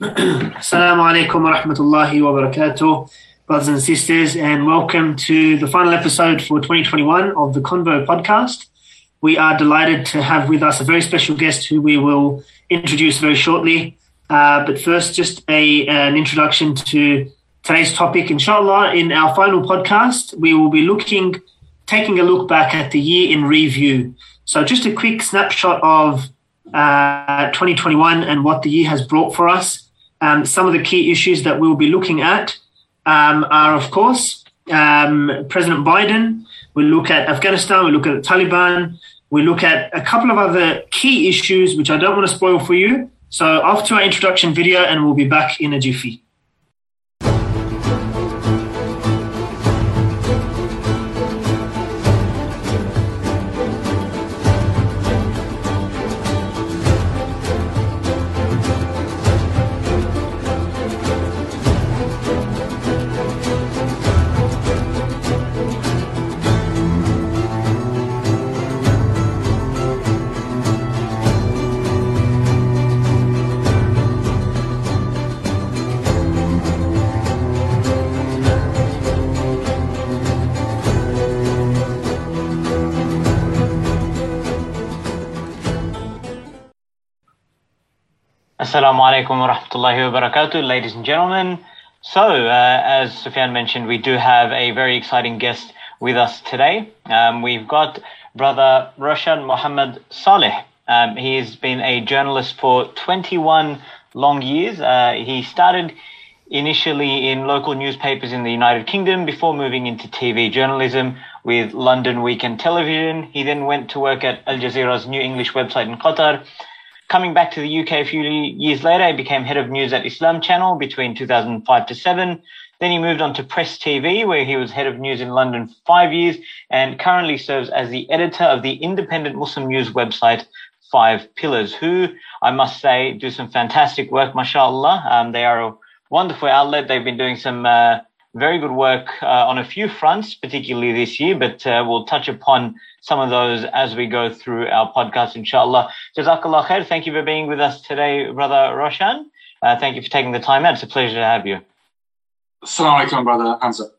Assalamu alaikum wa rahmatullahi wa barakatuh, brothers and sisters, and welcome to the final episode for 2021 of the Convo podcast. We are delighted to have with us a very special guest who we will introduce very shortly. Uh, but first, just a, an introduction to today's topic. Inshallah, in our final podcast, we will be looking, taking a look back at the year in review. So, just a quick snapshot of uh, 2021 and what the year has brought for us. Um, some of the key issues that we will be looking at um, are, of course, um, President Biden. We look at Afghanistan. We look at the Taliban. We look at a couple of other key issues, which I don't want to spoil for you. So, off to our introduction video, and we'll be back in a jiffy. Assalamu alaikum wa rahmatullahi wa barakatuh, ladies and gentlemen. So, uh, as Sufyan mentioned, we do have a very exciting guest with us today. Um, we've got brother Roshan Mohammed Salih. Um, he has been a journalist for 21 long years. Uh, he started initially in local newspapers in the United Kingdom before moving into TV journalism with London Weekend Television. He then went to work at Al Jazeera's New English website in Qatar Coming back to the UK a few years later, he became head of news at Islam Channel between 2005 to 7. Then he moved on to Press TV, where he was head of news in London for five years and currently serves as the editor of the independent Muslim news website Five Pillars, who I must say do some fantastic work, mashallah. Um, they are a wonderful outlet. They've been doing some uh, very good work uh, on a few fronts, particularly this year, but uh, we'll touch upon some of those as we go through our podcast, inshallah. Jazakallah khair. Thank you for being with us today, Brother Roshan. Uh, thank you for taking the time out. It's a pleasure to have you. Assalamu alaikum, Brother Hamza.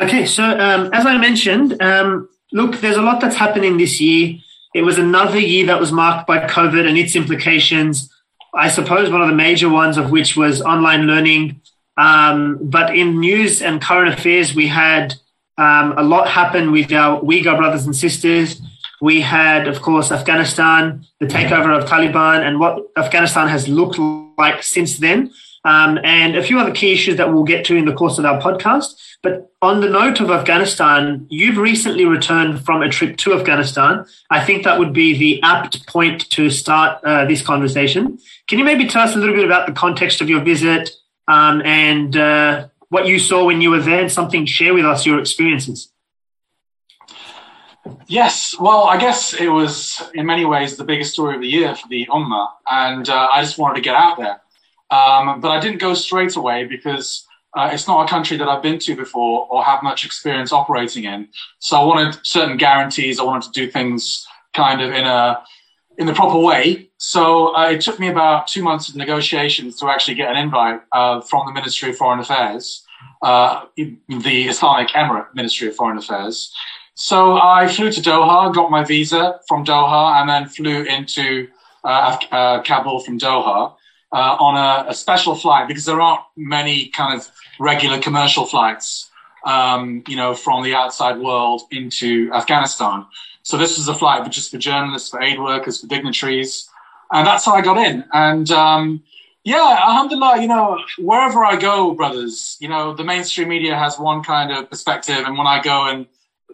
Okay, so um, as I mentioned, um, look, there's a lot that's happening this year. It was another year that was marked by COVID and its implications. I suppose one of the major ones of which was online learning um, but in news and current affairs, we had um, a lot happen with our Uyghur brothers and sisters. We had, of course, Afghanistan, the takeover of Taliban, and what Afghanistan has looked like since then, um, and a few other key issues that we'll get to in the course of our podcast. But on the note of Afghanistan, you've recently returned from a trip to Afghanistan. I think that would be the apt point to start uh, this conversation. Can you maybe tell us a little bit about the context of your visit, um, and uh, what you saw when you were there and something share with us your experiences. Yes, well, I guess it was in many ways the biggest story of the year for the Ummah, and uh, I just wanted to get out there. Um, but I didn't go straight away because uh, it's not a country that I've been to before or have much experience operating in. So I wanted certain guarantees. I wanted to do things kind of in a in the proper way. So uh, it took me about two months of negotiations to actually get an invite uh, from the Ministry of Foreign Affairs, uh, the Islamic Emirate Ministry of Foreign Affairs. So I flew to Doha, got my visa from Doha, and then flew into uh, uh, Kabul from Doha. Uh, on a, a, special flight because there aren't many kind of regular commercial flights, um, you know, from the outside world into Afghanistan. So this was a flight just for journalists, for aid workers, for dignitaries. And that's how I got in. And um, yeah, alhamdulillah, you know, wherever I go, brothers, you know, the mainstream media has one kind of perspective. And when I go and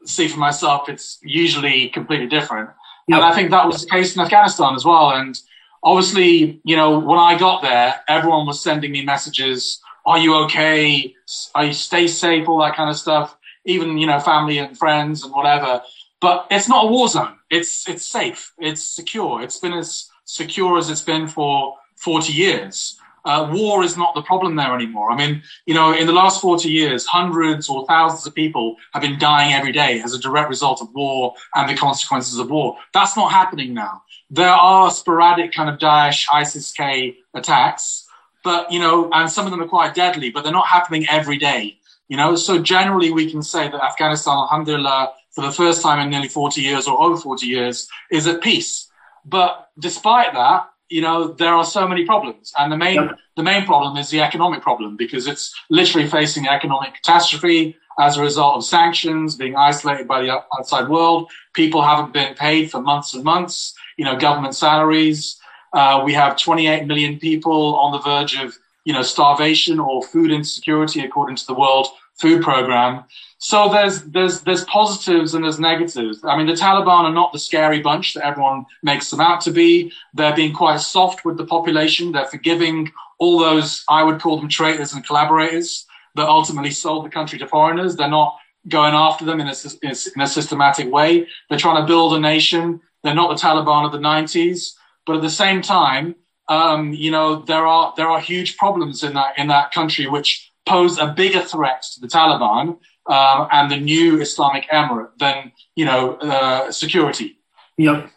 see for myself, it's usually completely different. Yep. And I think that was the case in Afghanistan as well. And obviously, you know, when I got there, everyone was sending me messages. Are you okay? Are you stay safe? All that kind of stuff. Even, you know, family and friends and whatever. But it's not a war zone. It's it's safe. It's secure. It's been as secure as it's been for 40 years. Uh, war is not the problem there anymore. I mean, you know, in the last 40 years, hundreds or thousands of people have been dying every day as a direct result of war and the consequences of war. That's not happening now. There are sporadic kind of Daesh, ISIS-K attacks, but, you know, and some of them are quite deadly, but they're not happening every day. You know, so generally we can say that Afghanistan, alhamdulillah, for the first time in nearly 40 years or over 40 years, is at peace. But despite that, you know, there are so many problems. And the main, yep. the main problem is the economic problem because it's literally facing economic catastrophe as a result of sanctions, being isolated by the outside world. People haven't been paid for months and months, you know, government salaries. Uh, we have 28 million people on the verge of, you know, starvation or food insecurity according to the World Food Program. So there's there's there's positives and there's negatives. I mean, the Taliban are not the scary bunch that everyone makes them out to be. They're being quite soft with the population. They're forgiving all those I would call them traitors and collaborators that ultimately sold the country to foreigners. They're not going after them in a, in a systematic way. They're trying to build a nation. They're not the Taliban of the 90s, but at the same time, um, you know, there are there are huge problems in that in that country which pose a bigger threat to the Taliban um, and the new Islamic Emirate than you know uh, security. Yep.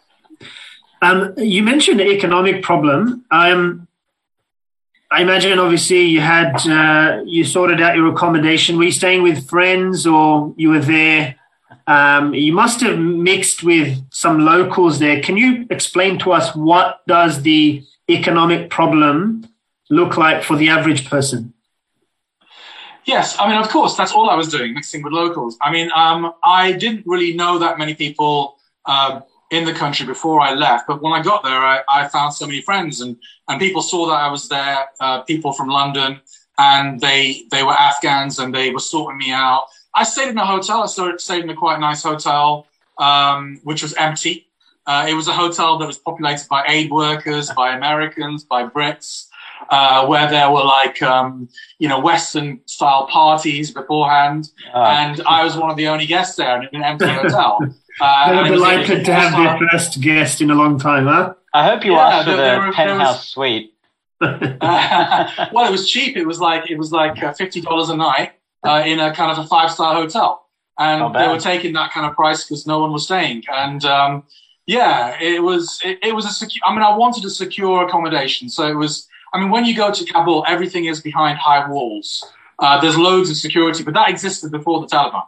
Um, you mentioned the economic problem. Um, I imagine, obviously, you had uh, you sorted out your accommodation. Were you staying with friends, or you were there? Um, you must have mixed with some locals there. Can you explain to us what does the economic problem look like for the average person? Yes, I mean, of course, that's all I was doing, mixing with locals. I mean, um, I didn't really know that many people uh, in the country before I left, but when I got there, I, I, found so many friends, and and people saw that I was there. Uh, people from London, and they they were Afghans, and they were sorting me out. I stayed in a hotel. I stayed in a quite nice hotel, um, which was empty. Uh, it was a hotel that was populated by aid workers, by Americans, by Brits uh, where there were like um, you know Western style parties beforehand, uh, and I was one of the only guests there in an empty hotel. Uh, they were delighted to have their first guest in a long time, huh? I hope you yeah, asked for the were, penthouse was, suite. uh, well, it was cheap. It was like it was like uh, fifty dollars a night uh, in a kind of a five star hotel, and they were taking that kind of price because no one was staying. And um, yeah, it was it, it was a secure. I mean, I wanted a secure accommodation, so it was I mean, when you go to Kabul, everything is behind high walls. Uh, there's loads of security, but that existed before the Taliban.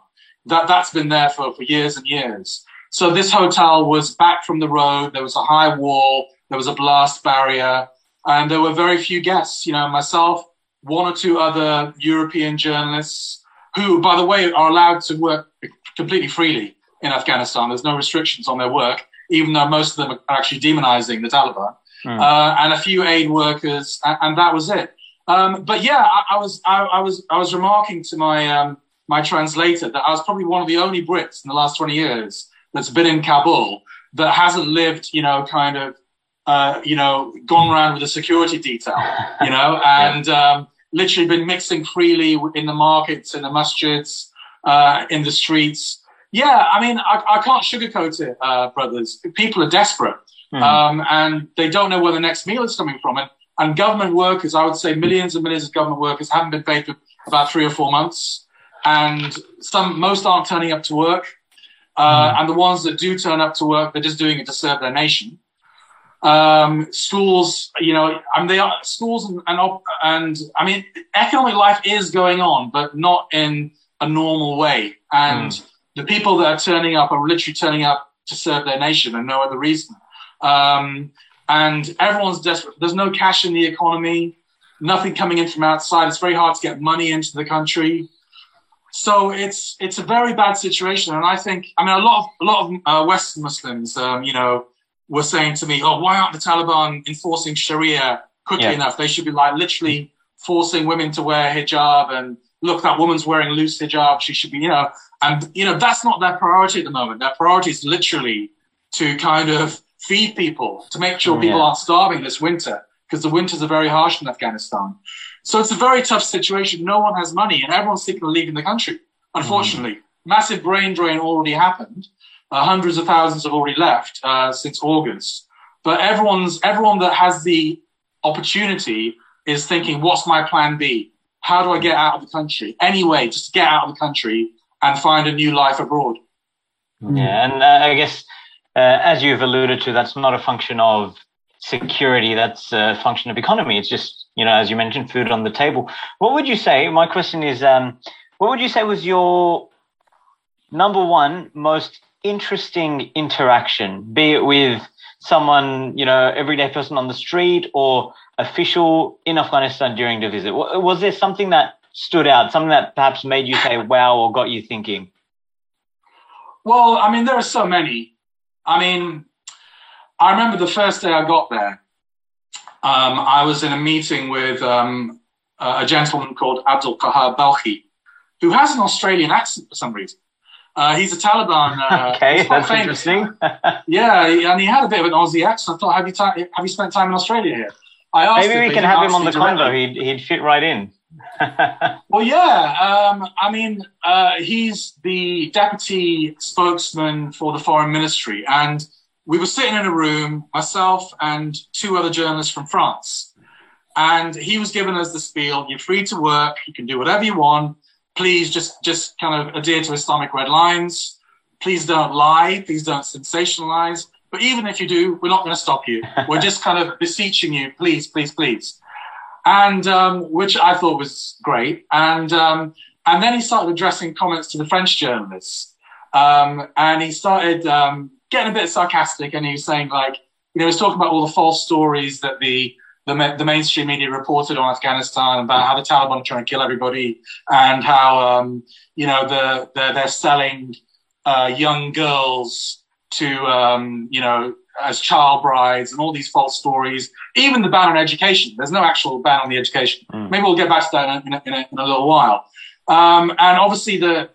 That, that's been there for, for years and years. So this hotel was back from the road. There was a high wall. There was a blast barrier and there were very few guests, you know, myself, one or two other European journalists who, by the way, are allowed to work completely freely in Afghanistan. There's no restrictions on their work, even though most of them are actually demonizing the Taliban mm. uh, and a few aid workers, and, and that was it. Um, but yeah, I, I was I, I, was I was remarking to my um, my translator that I was probably one of the only Brits in the last twenty years that's been in Kabul that hasn't lived, you know, kind of, uh, you know, gone around with a security detail, you know, and um, literally been mixing freely in the markets, in the masjids, uh, in the streets. Yeah, I mean, I, I can't sugarcoat it, uh, brothers. People are desperate. Mm. Um, and they don't know where the next meal is coming from. And, and government workers, I would say millions and millions of government workers haven't been paid for about three or four months. And some, most aren't turning up to work. Uh, mm. And the ones that do turn up to work, they're just doing it to serve their nation. Um, schools, you know, I mean, they are schools and, and, and I mean, economic life is going on, but not in a normal way. And mm. the people that are turning up are literally turning up to serve their nation and no other reason. Um, and everyone's desperate. There's no cash in the economy, nothing coming in from outside. It's very hard to get money into the country. So it's it's a very bad situation, and I think I mean a lot of a lot of uh, Western Muslims, um, you know, were saying to me, "Oh, why aren't the Taliban enforcing Sharia quickly yeah. enough? They should be like literally forcing women to wear hijab and look, that woman's wearing loose hijab. She should be, you know, and you know that's not their priority at the moment. Their priority is literally to kind of feed people, to make sure people yeah. aren't starving this winter, because the winters are very harsh in Afghanistan. So it's a very tough situation. No one has money, and everyone's thinking of leaving the country. Unfortunately, mm. massive brain drain already happened. Uh, hundreds of thousands have already left uh, since August. But everyone's everyone that has the opportunity is thinking, what's my plan B? How do I get out of the country? Anyway, just get out of the country and find a new life abroad. Yeah, and uh, I guess uh, as you've alluded to, that's not a function of security. That's a function of economy. It's just, you know, as you mentioned, food on the table. What would you say? My question is, um, what would you say was your number one most interesting interaction, be it with someone, you know, everyday person on the street or official in Afghanistan during the visit? Was there something that stood out, something that perhaps made you say, wow, or got you thinking? Well, I mean, there are so many. I mean, I remember the first day I got there, um, I was in a meeting with um, a gentleman called Abdul Qahar Balkhi, who has an Australian accent for some reason. Uh, he's a Taliban. Uh, okay, that's famous. interesting. yeah, and he had a bit of an Aussie accent. I thought, have you, ta- have you spent time in Australia here? I asked Maybe we can have him on the convo. He'd, he'd fit right in. Well, yeah. Um, I mean, uh, he's the deputy spokesman for the foreign ministry. And we were sitting in a room, myself and two other journalists from France. And he was giving us the spiel you're free to work, you can do whatever you want. Please just, just kind of adhere to Islamic red lines. Please don't lie. Please don't sensationalize. But even if you do, we're not going to stop you. We're just kind of beseeching you, please, please, please. And um, which I thought was great. And um, and then he started addressing comments to the French journalists. Um, and he started um, getting a bit sarcastic, and he was saying like, you know, he was talking about all the false stories that the the, the mainstream media reported on Afghanistan about how the Taliban are trying to kill everybody, and how um, you know the, the they're selling uh, young girls to, um, you know, as child brides and all these false stories, even the ban on education. There's no actual ban on the education. Mm. Maybe we'll get back to that in a, in a, in a little while. Um, and obviously, the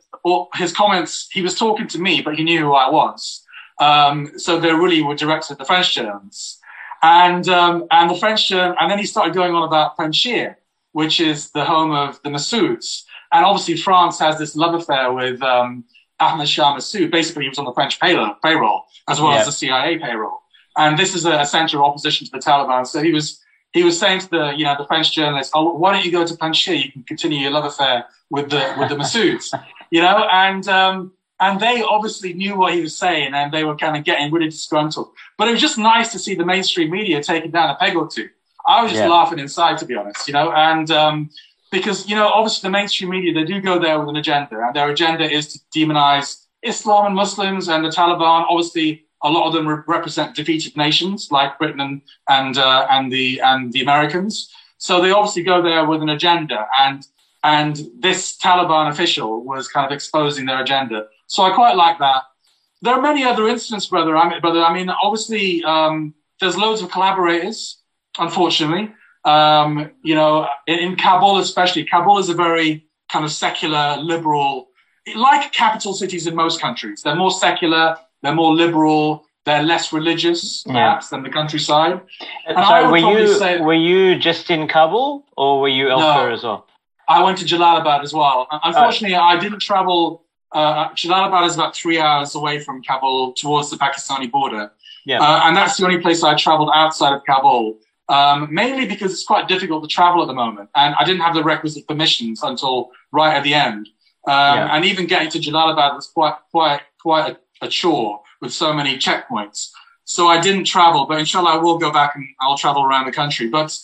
his comments, he was talking to me, but he knew who I was. Um, so they really were directed at the French journalists. And, um, and the French, and then he started going on about Panjshir, which is the home of the Massouds. And obviously, France has this love affair with um, Ahmed Shah Massoud, basically he was on the French payroll as well as the CIA payroll. And this is a, a center of opposition to the Taliban. So he was he was saying to the you know the French journalists, "Oh, why don't you go to Panjshir? You can continue your love affair with the with the Massouds." you know, and um, and they obviously knew what he was saying, and they were kind of getting really disgruntled. But it was just nice to see the mainstream media taking down a peg or two. I was just yeah. laughing inside, to be honest, you know, and um, because, you know, obviously the mainstream media, they do go there with an agenda, and their agenda is to demonize Islam and Muslims and the Taliban. Obviously, a lot of them re- represent defeated nations like Britain and and, uh, and the and the Americans. So they obviously go there with an agenda, and and this Taliban official was kind of exposing their agenda. So I quite like that. There are many other incidents, brother. I mean, brother. I mean, obviously, um, there's loads of collaborators. Unfortunately, um, you know, in, in, Kabul especially, Kabul is a very kind of secular, liberal, like capital cities in most countries. They're more secular, they're more liberal, they're less religious, perhaps, yeah. than the countryside. And so, were you say, were you just in Kabul, or were you elsewhere no, as well? I went to Jalalabad as well. Unfortunately, oh. I didn't travel. Uh, Jalalabad is about three hours away from Kabul, towards the Pakistani border. Yeah. Uh, and that's the only place I traveled outside of Kabul um, mainly because it's quite difficult to travel at the moment. And I didn't have the requisite permissions until right at the end. Um, yeah. And even getting to Jalalabad was quite, quite, quite a, a, chore with so many checkpoints. So I didn't travel, but inshallah I will go back and I'll travel around the country. But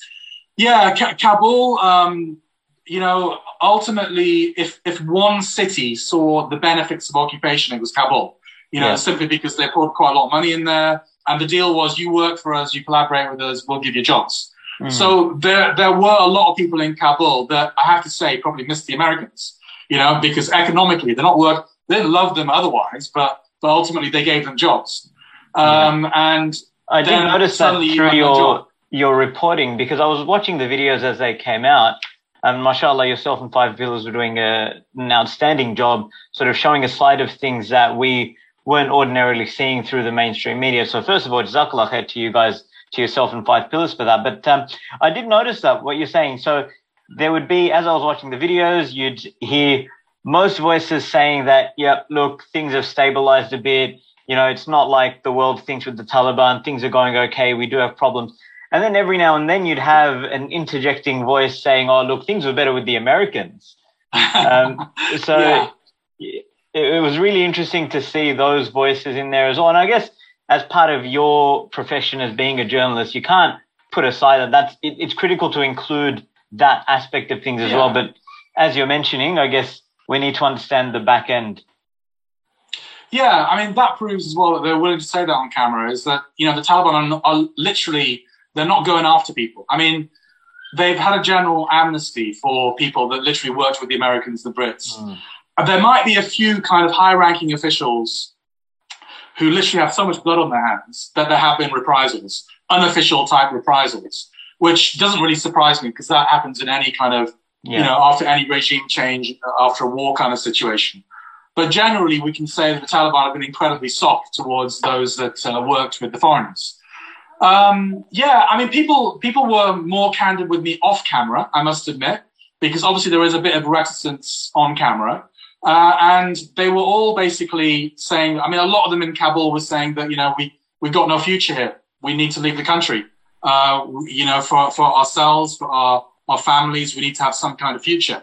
yeah, K- Kabul, um, you know, ultimately, if, if one city saw the benefits of occupation, it was Kabul, you know, yeah. simply because they poured quite a lot of money in there. And the deal was you work for us, you collaborate with us, we'll give you jobs. Mm. So there, there were a lot of people in Kabul that I have to say probably missed the Americans, you know, because economically they're not work, they didn't love them otherwise, but, but ultimately they gave them jobs. Um, yeah. and I did notice that through your, your reporting because I was watching the videos as they came out and mashallah, yourself and Five Pillars were doing a, an outstanding job, sort of showing a side of things that we weren't ordinarily seeing through the mainstream media. So first of all, jazakallah khair to you guys, to yourself and Five Pillars for that. But um, I did notice that what you're saying. So there would be, as I was watching the videos, you'd hear most voices saying that, yep, look, things have stabilized a bit. You know, it's not like the world thinks with the Taliban, things are going okay. We do have problems. And then every now and then you'd have an interjecting voice saying, "Oh, look, things were better with the Americans." Um, so Yeah. It, it was really interesting to see those voices in there as well. And I guess as part of your profession as being a journalist, you can't put aside that that's it, it's critical to include that aspect of things as Yeah. well. But as you're mentioning, I guess we need to understand the back end. Yeah, I mean that proves as well that they're willing to say that on camera. Is that you know the Taliban are, are literally they're not going after people. I mean, they've had a general amnesty for people that literally worked with the Americans, the Brits. And There might be a few kind of high-ranking officials who literally have so much blood on their hands that there have been reprisals, unofficial type reprisals, which doesn't really surprise me because that happens in any kind of Yeah. you know, after any regime change, uh, after a war kind of situation. But generally, we can say that the Taliban have been incredibly soft towards those that uh, worked with the foreigners. Um, yeah, I mean, people people were more candid with me off camera, I must admit, because obviously there is a bit of reticence on camera. Uh, and they were all basically saying, I mean, a lot of them in Kabul were saying that, you know, we, we've got no future here. We need to leave the country. Uh, you know, for, for ourselves, for our, our families, we need to have some kind of future.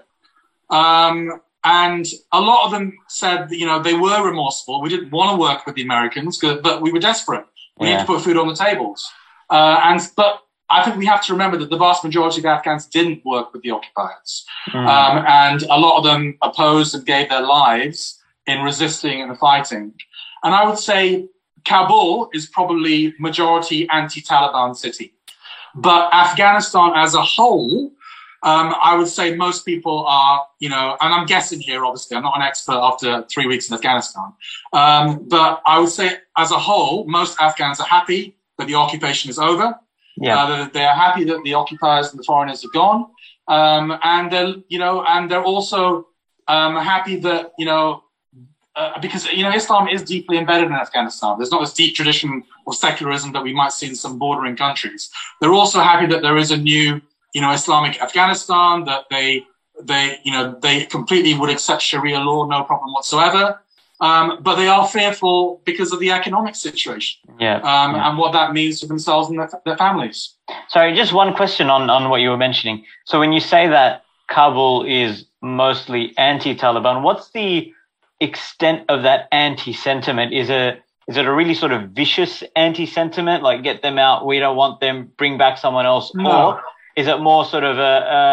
Um, and a lot of them said, you know, they were remorseful. We didn't want to work with the Americans, but we were desperate. We Yeah. need to put food on the tables. Uh, and but I think we have to remember that the vast majority of Afghans didn't work with the occupiers, Mm. um, and a lot of them opposed and gave their lives in resisting and fighting. And I would say Kabul is probably majority anti-Taliban city, but Afghanistan as a whole um, I would say most people are, you know, and I'm guessing here, obviously, I'm not an expert after three weeks in Afghanistan. Um, but I would say, as a whole, most Afghans are happy that the occupation is over. Yeah. Uh, they are happy that the occupiers and the foreigners are gone. Um, and they're, you know, and they're also um, happy that, you know, uh, because, you know, Islam is deeply embedded in Afghanistan. There's not this deep tradition of secularism that we might see in some bordering countries. They're also happy that there is a new you know, Islamic Afghanistan, that they, they, you know, they completely would accept Sharia law, no problem whatsoever. Um, but they are fearful because of the economic situation Yeah. um, yeah. and what that means for themselves and their, their families. Sorry, just one question on, on what you were mentioning. So when you say that Kabul is mostly anti-Taliban, what's the extent of that anti-sentiment? Is it is it a really sort of vicious anti-sentiment, like get them out, we don't want them, bring back someone else, No. or is it more sort of a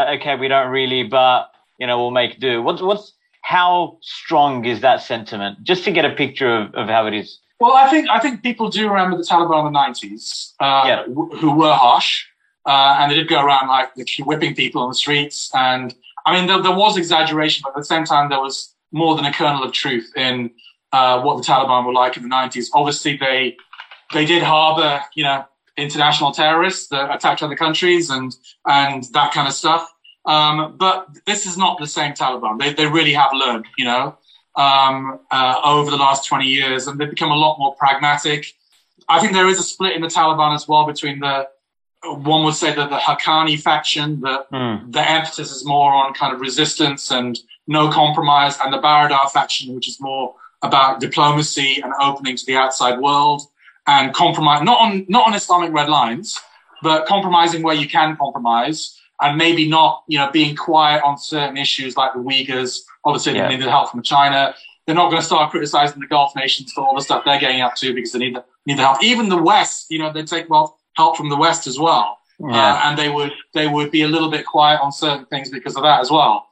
uh, okay, we don't really, but you know we'll make do? What's what's how strong is that sentiment? Just to get a picture of, of how it is. Well, I think I think people do remember the Taliban in the nineties, uh, Yeah. wh- who were harsh, uh, and they did go around like whipping people on the streets. And I mean, there, there was exaggeration, but at the same time, there was more than a kernel of truth in uh, what the Taliban were like in the nineties. Obviously, they they did harbour, you know, international terrorists that attacked other countries and and that kind of stuff. Um, but this is not the same Taliban. They they really have learned, you know um, uh, over the last 20 years, and they've become a lot more pragmatic. I think there is a split in the Taliban as well between the one would say that the Haqqani faction, that Mm. the emphasis is more on kind of resistance and no compromise, and the Baradar faction, which is more about diplomacy and opening to the outside world and compromise, not on not on Islamic red lines, but compromising where you can compromise, and maybe not, you know, being quiet on certain issues like the Uyghurs. Obviously, Yeah. they needed help from China. They're not going to start criticizing the Gulf nations for all the stuff they're getting up to because they need the, need the help. Even the West, you know, they take well help from the West as well, Yeah. uh, and they would they would be a little bit quiet on certain things because of that as well.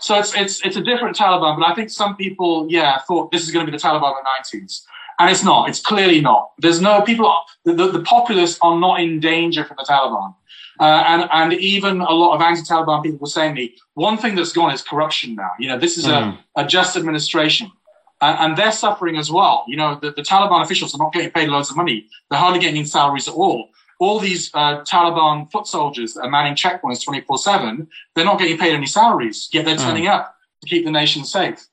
So it's it's it's a different Taliban, but I think some people, yeah, thought this is going to be the Taliban of the nineties, and it's not. It's clearly not. There's no people. The, the, the populace are not in danger from the Taliban, uh, and and even a lot of anti-Taliban people were saying to me, one thing that's gone is corruption. Now, you know, this is Mm. a, a just administration. And, and they're suffering as well. You know, the, the Taliban officials are not getting paid loads of money. They're hardly getting any salaries at all all these uh, Taliban foot soldiers that are manning checkpoints 24 7, they're not getting paid any salaries, yet they're Mm. turning up to keep the nation safe.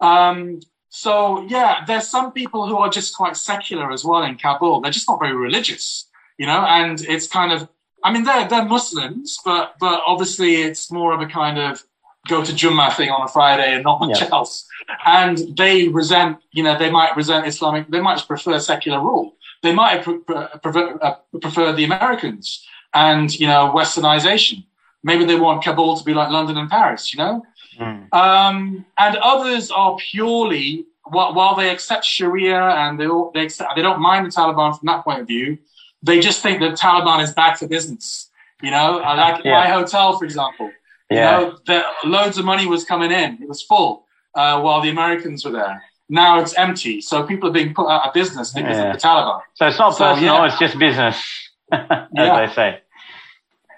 Um, so, yeah, there's some people who are just quite secular as well in Kabul. They're just not very religious, you know, and it's kind of, I mean, they're, they're Muslims, but, but obviously it's more of a kind of go to Jummah thing on a Friday and not much Yeah. else. And they resent, you know, they might resent Islamic, they might prefer secular rule they might have pre- pre- prefer, uh, the Americans. and you know westernization. Maybe they want Kabul to be like London and Paris, you know. Mm. Um, and others are purely while, while they accept Sharia and they all, they accept, they don't mind the Taliban from that point of view. They just think that Taliban is back for business. You know, like yeah. my hotel, for example. Yeah. You know, the, loads of money was coming in. It was full uh, while the Americans were there. Now it's empty. So people are being put out of business because yeah. of the Taliban. So it's not so, personal, yeah. it's just business, as they say.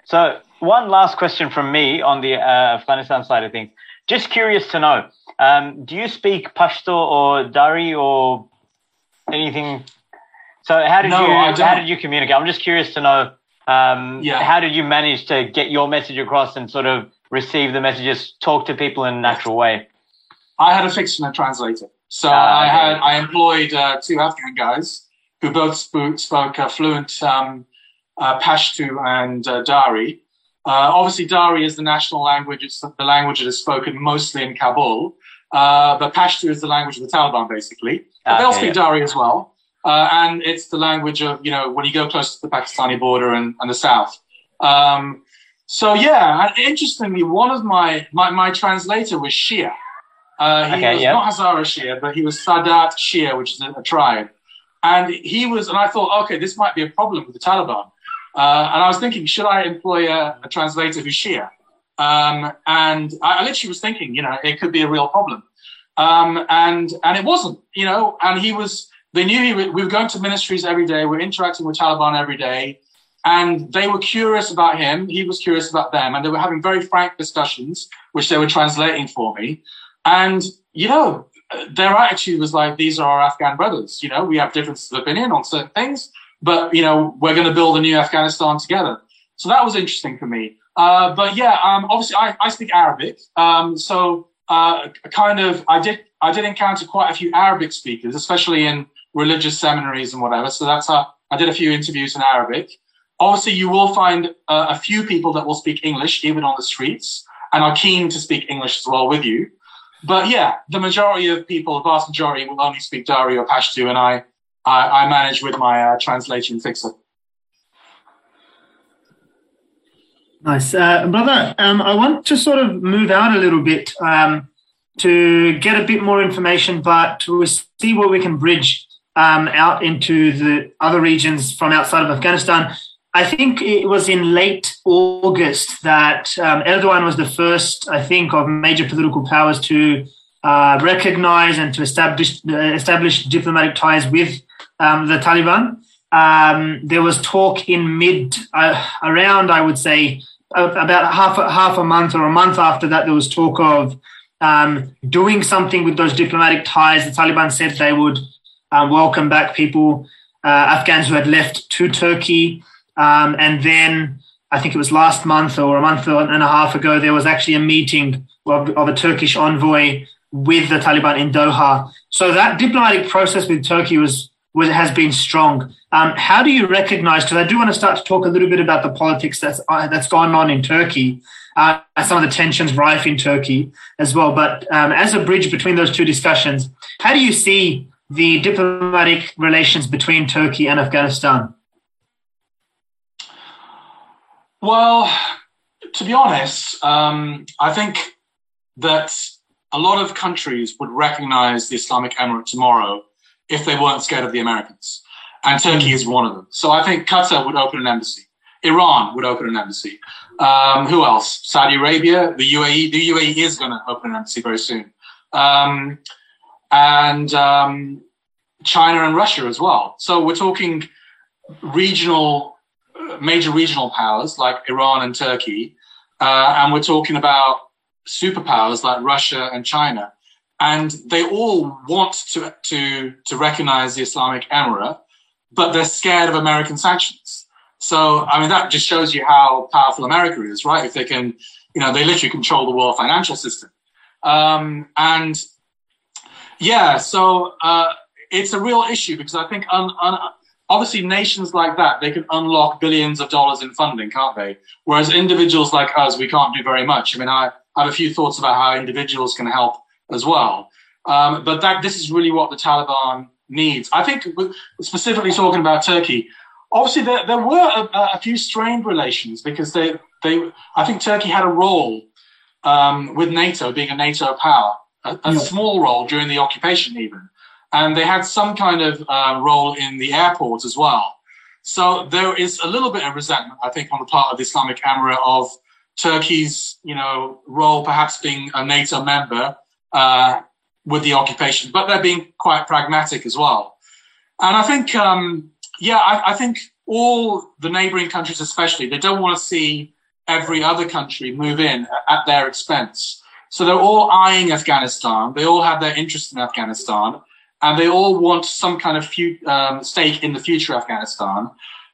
So one last question from me on the uh, Afghanistan side of things. Just curious to know, um, do you speak Pashto or Dari or anything? So how did no, you how did you communicate? I'm just curious to know. Um, yeah. How did you manage to get your message across and sort of receive the messages, talk to people in a natural way? I had a a translator. So uh, I had I employed uh, two Afghan guys who both spoke, spoke uh, fluent um, uh, Pashto and uh, Dari. Uh, obviously, Dari is the national language. It's the language that is spoken mostly in Kabul. but Pashto is the language of the Taliban, basically. But okay, they'll speak yeah. Dari as well. And it's the language of, you know, when you go close to the Pakistani border and, and the south. Um, so, yeah, and interestingly, one of my, my, my translator was Shia. Uh, he okay, was yep. not Hazara Shia, but he was Sadat Shia, which is a, a, tribe. And he was, and I thought, okay, this might be a problem with the Taliban. Uh, and I was thinking, should I employ a, a translator who's Shia? Um, and I, I, literally was thinking, you know, it could be a real problem. Um, and and it wasn't, you know. And he was. They knew he, we were going to ministries every day. We we're interacting with Taliban every day, and they were curious about him. He was curious about them, and they were having very frank discussions, which they were translating for me. And, you know, their attitude was like, these are our Afghan brothers. You know, we have differences of opinion on certain things, but, you know, we're going to build a new Afghanistan together. So that was interesting for me. Uh, but yeah, um, obviously I, I speak Arabic. Um, so, uh, kind of, I did, I did encounter quite a few Arabic speakers, especially in religious seminaries and whatever. So that's how I did a few interviews in Arabic. Obviously, you will find uh, a few people that will speak English, even on the streets, and are keen to speak English as well with you. But yeah, the majority of people, the vast majority, will only speak Dari or Pashto, and I, I, I manage with my uh, translation fixer. Nice, uh, brother. Um, I want to sort of move out a little bit um, to get a bit more information, but to see where we can bridge um, out into the other regions from outside of Afghanistan. I think it was in late August that um, Erdogan was the first, I think, of major political powers to uh, recognize and to establish uh, establish diplomatic ties with um, the Taliban. Um, there was talk in mid uh, around, I would say, about half a, half a month or a month after that. There was talk of um, doing something with those diplomatic ties. The Taliban said they would um, welcome back people, uh, Afghans who had left to Turkey. Um, and then I think it was last month or a month and a half ago, there was actually a meeting of, of a Turkish envoy with the Taliban in Doha. So that diplomatic process with Turkey was, was has been strong. Um, how do you recognize? Because I do want to start to talk a little bit about the politics that's uh, that's gone on in Turkey, uh, some of the tensions rife in Turkey as well. But um, as a bridge between those two discussions, how do you see the diplomatic relations between Turkey and Afghanistan? Well, to be honest, um, I think that a lot of countries would recognize the Islamic Emirate tomorrow if they weren't scared of the Americans. And Turkey is one of them. So I think Qatar would open an embassy. Iran would open an embassy. Um, who else? Saudi Arabia, the UAE. The UAE is going to open an embassy very soon. Um, and um, China and Russia as well. So we're talking regional major regional powers like Iran and Turkey, uh, and we're talking about superpowers like Russia and China, and they all want to to to recognize the Islamic Emirate, but they're scared of American sanctions. So I mean that just shows you how powerful America is, right? If they can, you know, they literally control the world financial system, um, and yeah, so. Uh, it's a real issue because I think un, un, obviously nations like that they can unlock billions of dollars in funding can't they? Whereas individuals like us we can't do very much. I mean i, I have a few thoughts about how individuals can help as well. Um, but that this is really what the taliban needs. I think specifically talking about turkey obviously there, there were a, a, few strained relations because they, they, I think Turkey had a role um, with NATO being a NATO power, a, a yeah. small role during the occupation even. And they had some kind of uh, role in the airport as well. So there is a little bit of resentment, I think, on the part of the Islamic Emirate of Turkey's, you know, role perhaps being a NATO member uh, with the occupation, but they're being quite pragmatic as well. And I think, um, yeah, I, I think all the neighboring countries, especially, they don't want to see every other country move in at their expense. So they're all eyeing Afghanistan. They all have their interest in Afghanistan and they all want some kind of um, stake in the future Afghanistan.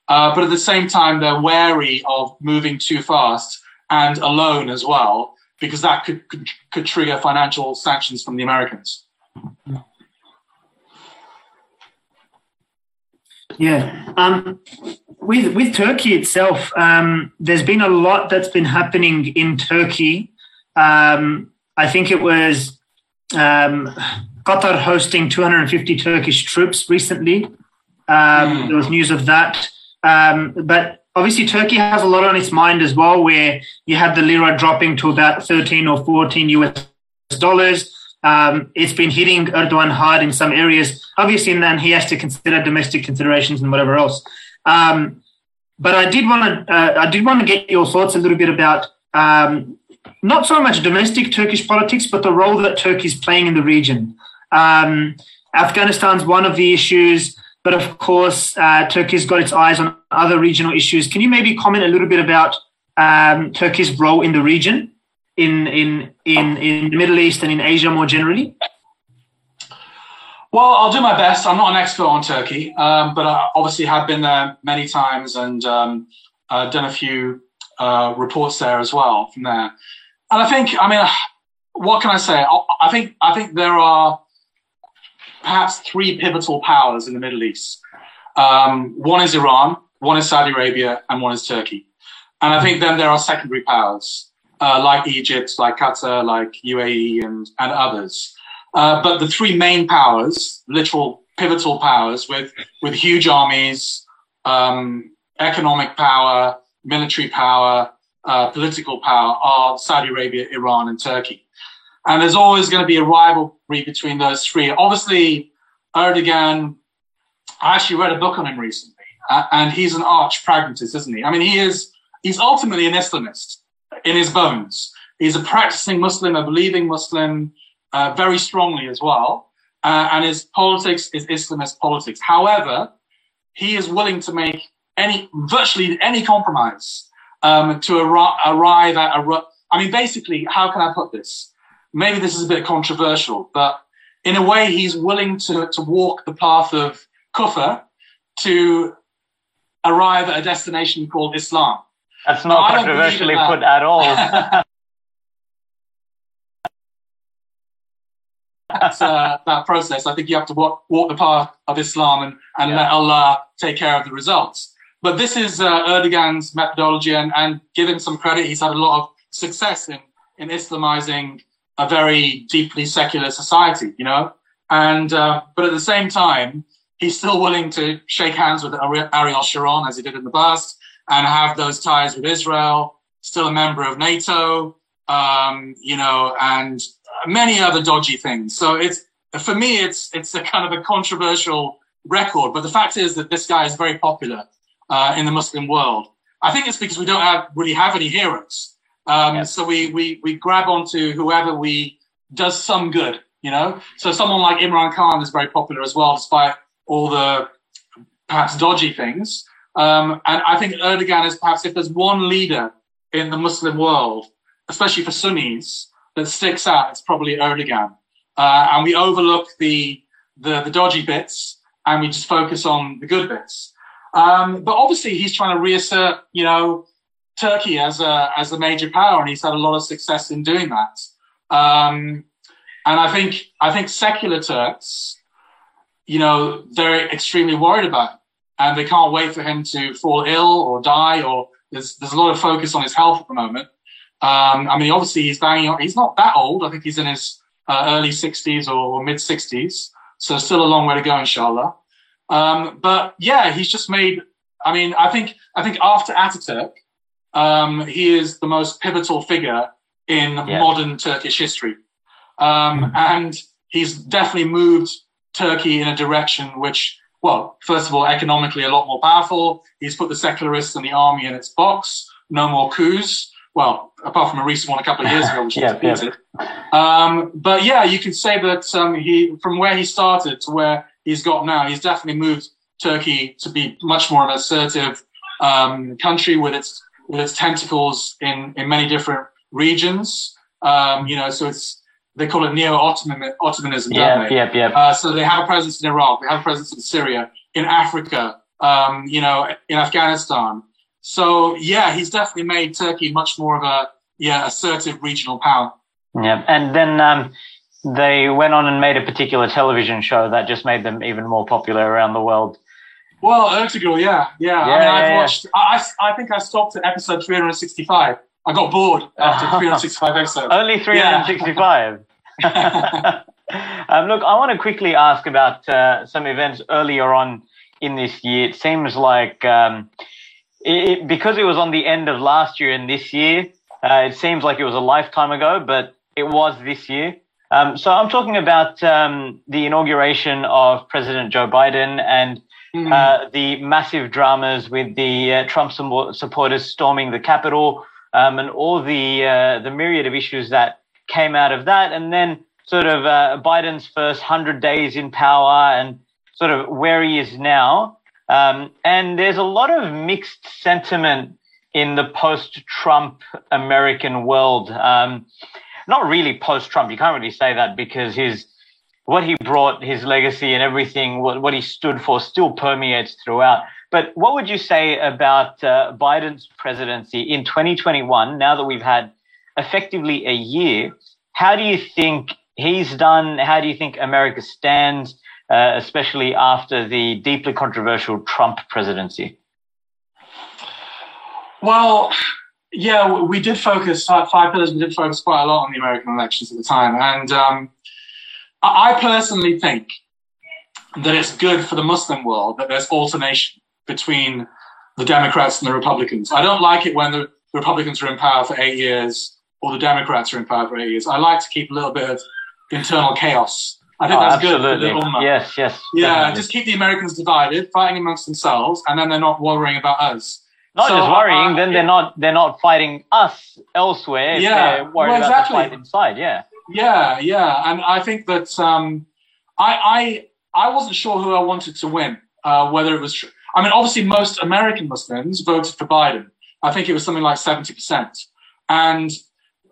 Uh, but at the same time, they're wary of moving too fast and alone as well, because that could, could, could trigger financial sanctions from the Americans. Yeah. Um, with with Turkey itself, um, there's been a lot that's been happening in Turkey. Um, I think it was um, Qatar hosting 250 Turkish troops recently. Mm. There was news of that. Um, but obviously, Turkey has a lot on its mind as well, where you had the lira dropping to about 13 or 14 US dollars. Um, it's been hitting Erdogan hard in some areas. Obviously, and then he has to consider domestic considerations and whatever else. Um, but I did want to uh, I did want to get your thoughts a little bit about um, not so much domestic Turkish politics, but the role that Turkey is playing in the region. Um, Afghanistan's one of the issues, but of course, uh, Turkey's got its eyes on other regional issues. Can you maybe comment a little bit about um, Turkey's role in the region, in, in, in, in the Middle East and in Asia more generally? Well, I'll do my best. I'm not an expert on Turkey, um, but I obviously have been there many times and um, uh, done a few uh, reports there as well from there. And I think, I mean, what can I say? I think I think there are perhaps three pivotal powers in the Middle East. Um, one is Iran, one is Saudi Arabia, and one is Turkey. And I think then there are secondary powers uh, like Egypt, like Qatar, like UAE, and, and others. Uh, but the three main powers, literal pivotal powers with, with huge armies, um, economic power, military power, uh, political power are Saudi Arabia, Iran, and Turkey. And there's always going to be a rivalry between those three. Obviously, Erdogan, I actually read a book on him recently, uh, and he's an arch pragmatist, isn't he? I mean, he is, he's ultimately an Islamist in his bones. He's a practicing Muslim, a believing Muslim, uh, very strongly as well. Uh, and his politics is Islamist politics. However, he is willing to make any, virtually any compromise um, to ar- arrive at a. I mean, basically, how can I put this? maybe this is a bit controversial, but in a way, he's willing to, to walk the path of kufr to arrive at a destination called Islam. That's not now, controversially put at all. That's uh, that process. I think you have to walk, walk the path of Islam and, and yeah. let Allah take care of the results. But this is uh, Erdogan's methodology, and, and give him some credit. He's had a lot of success in, in Islamizing a very deeply secular society, you know? And, uh, but at the same time, he's still willing to shake hands with Ariel Sharon as he did in the past and have those ties with Israel, still a member of NATO, um, you know, and many other dodgy things. So it's, for me, it's, it's a kind of a controversial record. But the fact is that this guy is very popular, uh, in the Muslim world. I think it's because we don't have, really have any heroes. Um, yes. So we, we, we grab onto whoever we does some good, you know? So someone like Imran Khan is very popular as well, despite all the perhaps dodgy things. Um, and I think Erdogan is perhaps, if there's one leader in the Muslim world, especially for Sunnis, that sticks out, it's probably Erdogan. Uh, and we overlook the, the, the dodgy bits and we just focus on the good bits. Um, but obviously he's trying to reassert, you know, Turkey as a as a major power, and he's had a lot of success in doing that. Um, and I think I think secular Turks, you know, they're extremely worried about, him, and they can't wait for him to fall ill or die. Or there's there's a lot of focus on his health at the moment. Um, I mean, obviously he's banging. On, he's not that old. I think he's in his uh, early 60s or mid 60s, so still a long way to go, inshallah. Um, but yeah, he's just made I mean, I think I think after Ataturk, um, he is the most pivotal figure in yeah. modern Turkish history, um, and he's definitely moved Turkey in a direction which, well, first of all, economically a lot more powerful. He's put the secularists and the army in its box. No more coups. Well, apart from a recent one a couple of years ago, which yeah, was defeated. Yeah. Um, but yeah, you can say that um, he, from where he started to where he's got now, he's definitely moved Turkey to be much more of an assertive um, country with its with its tentacles in in many different regions. Um, you know, so it's they call it neo-Ottoman Ottomanism, yeah, don't they? Yeah, yeah. Uh, so they have a presence in Iraq, they have a presence in Syria, in Africa, um, you know, in Afghanistan. So yeah, he's definitely made Turkey much more of a yeah assertive regional power. Yeah, and then um, they went on and made a particular television show that just made them even more popular around the world. Well, Ertugrul, yeah, yeah. yeah I mean, I've yeah, watched. I, I think I stopped at episode 365. I got bored after 365 episodes. Only 365. um, look, I want to quickly ask about uh, some events earlier on in this year. It seems like um, it, because it was on the end of last year and this year, uh, it seems like it was a lifetime ago, but it was this year. Um, so I'm talking about um, the inauguration of President Joe Biden and mm. uh, the massive dramas with the uh, Trump supporters storming the Capitol um, and all the uh, the myriad of issues that came out of that, and then sort of uh, Biden's first hundred days in power and sort of where he is now. Um, and there's a lot of mixed sentiment in the post-Trump American world. Um, not really post-Trump. You can't really say that because his what he brought, his legacy, and everything, what, what he stood for, still permeates throughout. But what would you say about uh, Biden's presidency in 2021? Now that we've had effectively a year, how do you think he's done? How do you think America stands, uh, especially after the deeply controversial Trump presidency? Well, yeah, we did focus, uh, Five Pillars, we did focus quite a lot on the American elections at the time. And um, I personally think that it's good for the Muslim world that there's alternation between the Democrats and the Republicans. I don't like it when the Republicans are in power for eight years or the Democrats are in power for eight years. I like to keep a little bit of internal chaos. I think oh, that's absolutely. good Yes, yes. Yeah, definitely. just keep the Americans divided, fighting amongst themselves, and then they're not worrying about us. Not so, just worrying, uh, then they're not they're not fighting us elsewhere. Yeah, they're worried well, exactly. about the fight inside. Yeah. Yeah, yeah, and I think that um, I I I wasn't sure who I wanted to win. Uh, whether it was I mean, obviously, most American Muslims voted for Biden. I think it was something like 70%. And,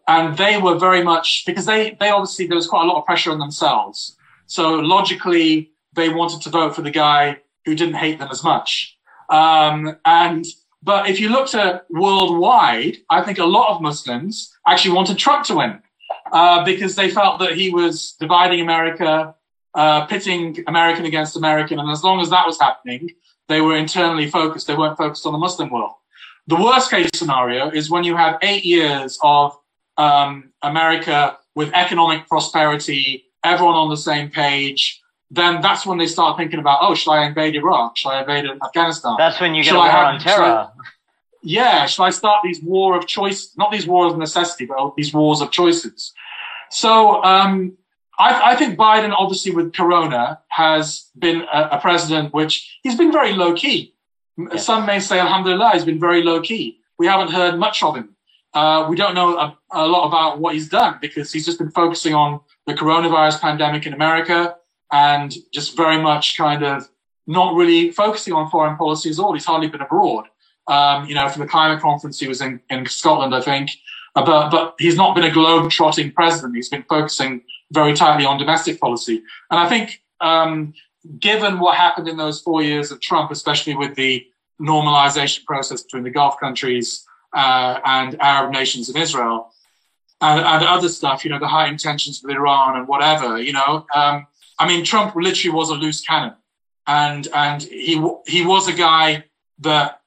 and they were very much, because they, they obviously, there was quite a lot of pressure on themselves. So logically, they wanted to vote for the guy who didn't hate them as much. Um, and, but if you looked at worldwide, I think a lot of Muslims actually wanted Trump to win, uh, because they felt that he was dividing America, uh, pitting American against American. And as long as that was happening, they were internally focused. They weren't focused on the Muslim world. The worst case scenario is when you have eight years of um, America with economic prosperity, everyone on the same page. Then that's when they start thinking about, oh, should I invade Iraq? Should I invade Afghanistan? That's when you get should a war have, on terror. Should I, yeah, should I start these war of choice? Not these wars of necessity, but these wars of choices. So um, I, I, think Biden, obviously, with Corona, has been a, a president which he's been very low key. Some may say, Alhamdulillah, he's been very low key. We haven't heard much of him. Uh, we don't know a, a, lot about what he's done because he's just been focusing on the coronavirus pandemic in America and just very much kind of not really focusing on foreign policy at all. He's hardly been abroad. Um, you know, for the climate conference, he was in, in Scotland, I think. Uh, but, but he's not been a globe trotting president. He's been focusing very tightly on domestic policy. And I think, um, given what happened in those four years of Trump, especially with the normalization process between the Gulf countries uh, and Arab nations and Israel, and, and, other stuff, you know, the high intentions with Iran and whatever, you know, um, I mean, Trump literally was a loose cannon, and and he he was a guy that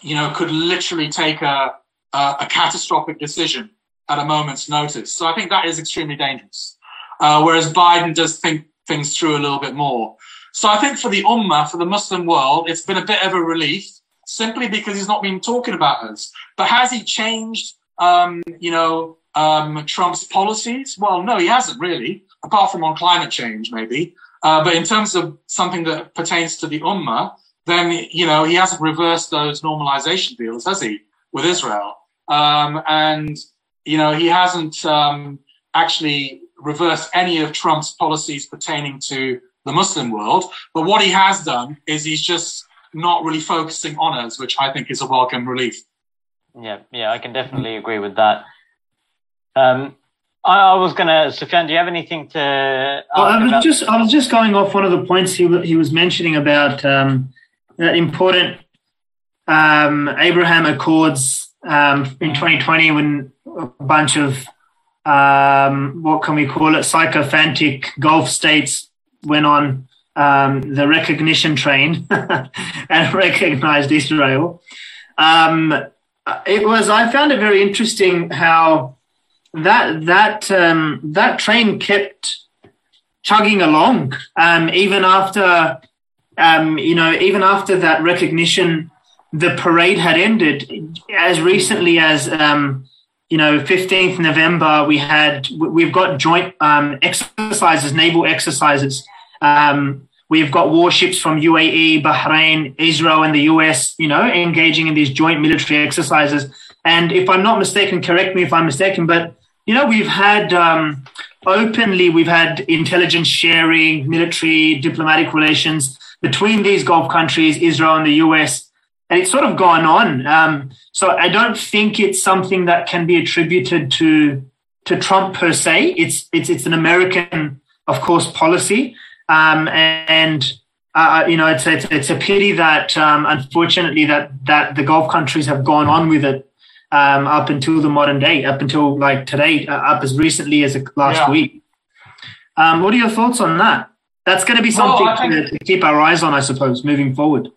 you know could literally take a a, a catastrophic decision at a moment's notice. So I think that is extremely dangerous uh, whereas Biden does think things through a little bit more. So I think for the Ummah, for the Muslim world, it's been a bit of a relief simply because he's not been talking about us. But has he changed, um, you know, um, Trump's policies? Well, no, he hasn't really, apart from on climate change, maybe. Uh, but in terms of something that pertains to the Ummah, then, you know, he hasn't reversed those normalization deals, has he, with Israel? Um, and, you know, he hasn't um, actually reversed any of Trump's policies pertaining to the Muslim world. But what he has done is he's just not really focusing on us, which I think is a welcome relief. Yeah, yeah, I can definitely agree with that. Um, I, I was gonna, Sufyan, do you have anything to? Well, I was just, I was just going off one of the points he he was mentioning about um, that important um, Abraham Accords um, in 2020 when a bunch of um, what can we call it, sycophantic Gulf states went on um, the recognition train and recognized Israel. Um, it was I found it very interesting how that that um, that train kept chugging along um, even after um, you know even after that recognition the parade had ended. As recently as um, you know 15th November we had we've got joint um, exercises naval exercises. Um, we've got warships from UAE Bahrain Israel and the US you know engaging in these joint military exercises. And if I'm not mistaken correct me if I'm mistaken but you know, we've had um, openly, we've had intelligence sharing, military, diplomatic relations between these Gulf countries, Israel and the US, and it's sort of gone on. Um, so I don't think it's something that can be attributed to to Trump per se. It's it's it's an American, of course, policy, um, and. Uh, you know, it's, it's, it's a pity that um, unfortunately that that the Gulf countries have gone on with it um, up until the modern day, up until like today, uh, up as recently as last yeah. week. Um, what are your thoughts on that? That's going to be something well, think, to, to, keep our eyes on, I suppose, moving forward.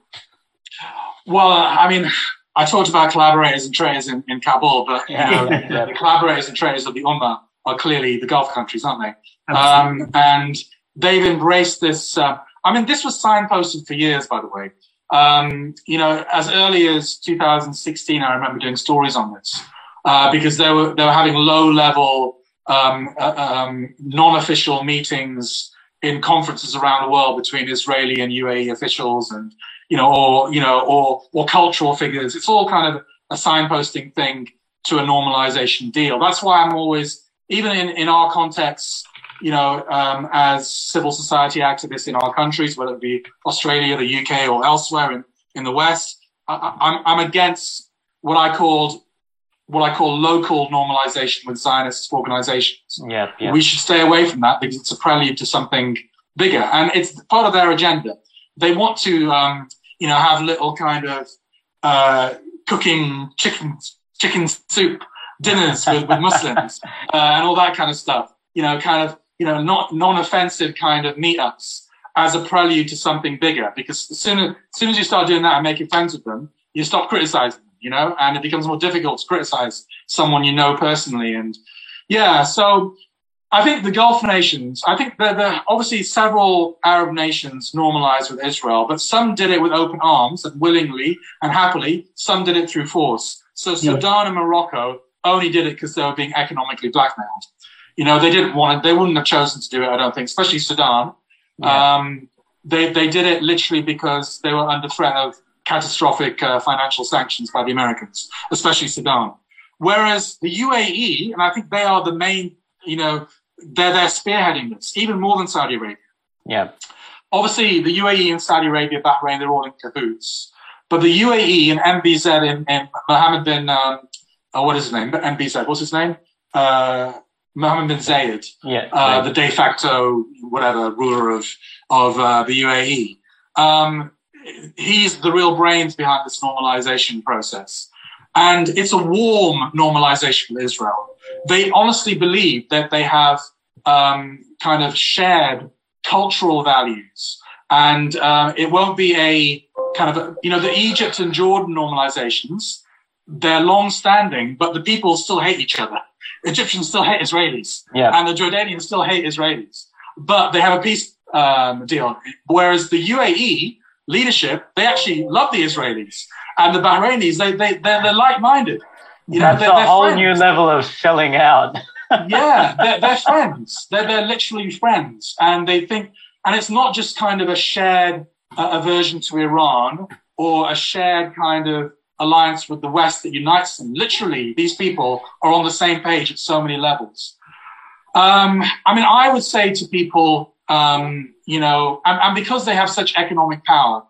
Well, I mean, I talked about collaborators and traitors in, in Kabul, but you know, yeah. the collaborators and traitors of the Ummah are clearly the Gulf countries, aren't they? Um, and they've embraced this. Uh, I mean, this was signposted for years, by the way. Um, you know, as early as 2016, I remember doing stories on this uh, because they were they were having low level, um, uh, um, non-official meetings in conferences around the world between Israeli and UAE officials, and you know, or you know, or or cultural figures. It's all kind of a signposting thing to a normalization deal. That's why I'm always, even in in our context, you know, um, as civil society activists in our countries, whether it be Australia, the UK, or elsewhere in, in the West, I, I'm, I'm against what I called what I call local normalization with Zionist organizations. Yeah, yeah. We should stay away from that because it's a prelude to something bigger, and it's part of their agenda. They want to, um, you know, have little kind of uh, cooking chicken chicken soup dinners with, with Muslims uh, and all that kind of stuff. You know, kind of you know, not non-offensive kind of meetups as a prelude to something bigger. Because as soon as, as soon as you start doing that and making friends with them, you stop criticizing them, you know, and it becomes more difficult to criticize someone you know personally. And yeah, so I think the Gulf nations, I think there are obviously several Arab nations normalized with Israel, but some did it with open arms and willingly and happily. Some did it through force. So Sudan yeah. and Morocco only did it because they were being economically blackmailed. You know, they didn't want it. They wouldn't have chosen to do it. I don't think, especially Sudan. Yeah. Um, they they did it literally because they were under threat of catastrophic uh, financial sanctions by the Americans, especially Sudan. Whereas the UAE, and I think they are the main, you know, they're they're spearheading this even more than Saudi Arabia. Yeah. Obviously, the UAE and Saudi Arabia, Bahrain, they're all in cahoots. But the UAE and MBZ and, and Mohammed bin, um, oh, what is his name? MBZ, what's his name? Uh, Mohammed bin Zayed, yeah, uh, the de facto whatever ruler of of uh, the UAE. Um, he's the real brains behind this normalization process, and it's a warm normalization with Israel. They honestly believe that they have um, kind of shared cultural values, and uh, it won't be a kind of you know the Egypt and Jordan normalizations. They're long standing, but the people still hate each other Egyptians still hate Israelis, yeah. and the Jordanians still hate Israelis, but they have a peace um, deal. Whereas the UAE leadership, they actually love the Israelis, and the Bahrainis, they, they, they're, they're like-minded. You know, That's they're, a they're whole friends. new level of selling out. yeah, they're, they're friends. They're, they're literally friends. And they think, and it's not just kind of a shared uh, aversion to Iran or a shared kind of alliance with the West that unites them. Literally, these people are on the same page at so many levels. Um, I mean, I would say to people, um, you know, and, and, because they have such economic power,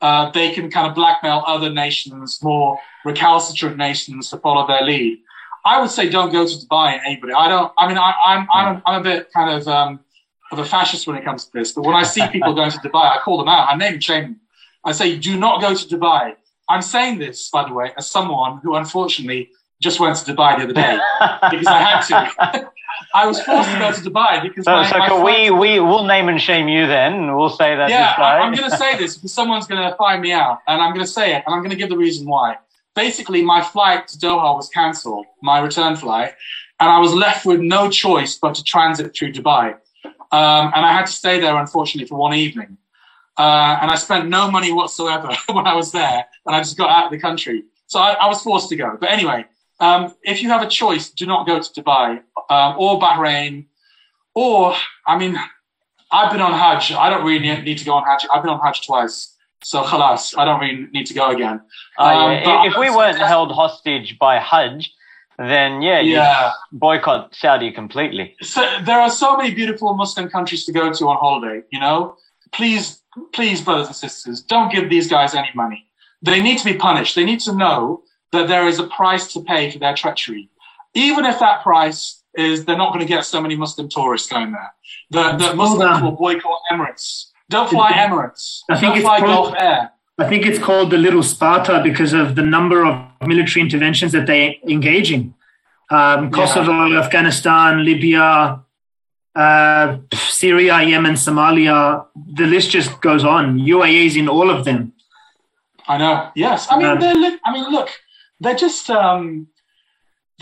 uh, they can kind of blackmail other nations, more recalcitrant nations, to follow their lead. I would say don't go to Dubai, anybody. I don't. I mean, I, am I'm, I'm I'm a bit kind of um, of a fascist when it comes to this. But when I see people going to Dubai, I call them out. I name and shame them. I say, do not go to Dubai. I'm saying this, by the way, as someone who unfortunately just went to Dubai the other day because I had to. I was forced to go to Dubai because so, my, so my we we will name and shame you then. We'll say that. Yeah, I, am going to say this because someone's going to find me out, and I'm going to say it, and I'm going to give the reason why. Basically, my flight to Doha was cancelled, my return flight, and I was left with no choice but to transit through Dubai, um, and I had to stay there unfortunately for one evening. Uh, and I spent no money whatsoever when I was there, and I just got out of the country. So I, I was forced to go. But anyway, um, if you have a choice, do not go to Dubai um, or Bahrain, or I mean, I've been on Hajj. I don't really need to go on Hajj. I've been on Hajj twice. So khalas, I don't really need to go again. Um, yeah. If we weren't held hostage by Hajj, then yeah, yeah. boycott Saudi completely. So there are so many beautiful Muslim countries to go to on holiday. You know, please, please, brothers and sisters, don't give these guys any money. They need to be punished. They need to know that there is a price to pay for their treachery. Even if that price is they're not going to get so many Muslim tourists going there. The, the Muslims will boycott Emirates. Don't fly Emirates. I think Don't fly Gulf Air. I think it's called the Little Sparta because of the number of military interventions that they engage in. Um, Kosovo, yeah. Afghanistan, Libya, uh, Syria, Yemen, Somalia. The list just goes on. UAE is in all of them. I know. Yes, I mean, um, I mean, look, they're just. Um,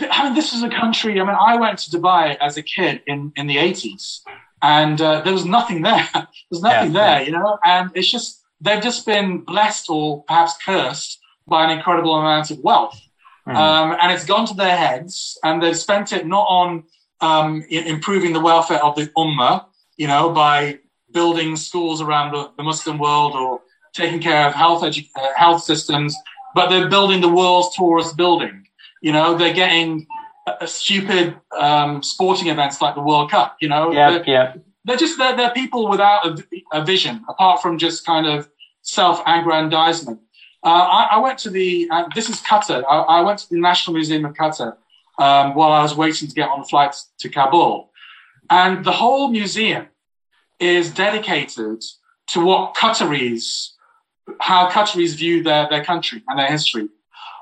I mean, this is a country. I mean, I went to Dubai as a kid in in the eighties, and uh, there was nothing there. There's nothing yeah, there, yeah. you know. And it's just they've just been blessed or perhaps cursed by an incredible amount of wealth, mm. um, and it's gone to their heads, and they've spent it not on um, improving the welfare of the ummah, you know, by building schools around the, the Muslim world or taking care of health edu- uh, health systems, but they're building the world's tallest building. You know, they're getting a, a stupid um, sporting events like the World Cup. You know, yeah, they're, yeah. They're just they're, they're people without a, a vision, apart from just kind of self-aggrandizement. Uh, I, I, went to the uh, this is Qatar. I, I, went to the National Museum of Qatar um, while I was waiting to get on the flight to Kabul, and the whole museum is dedicated to what Qataris how Qataris view their, their country and their history.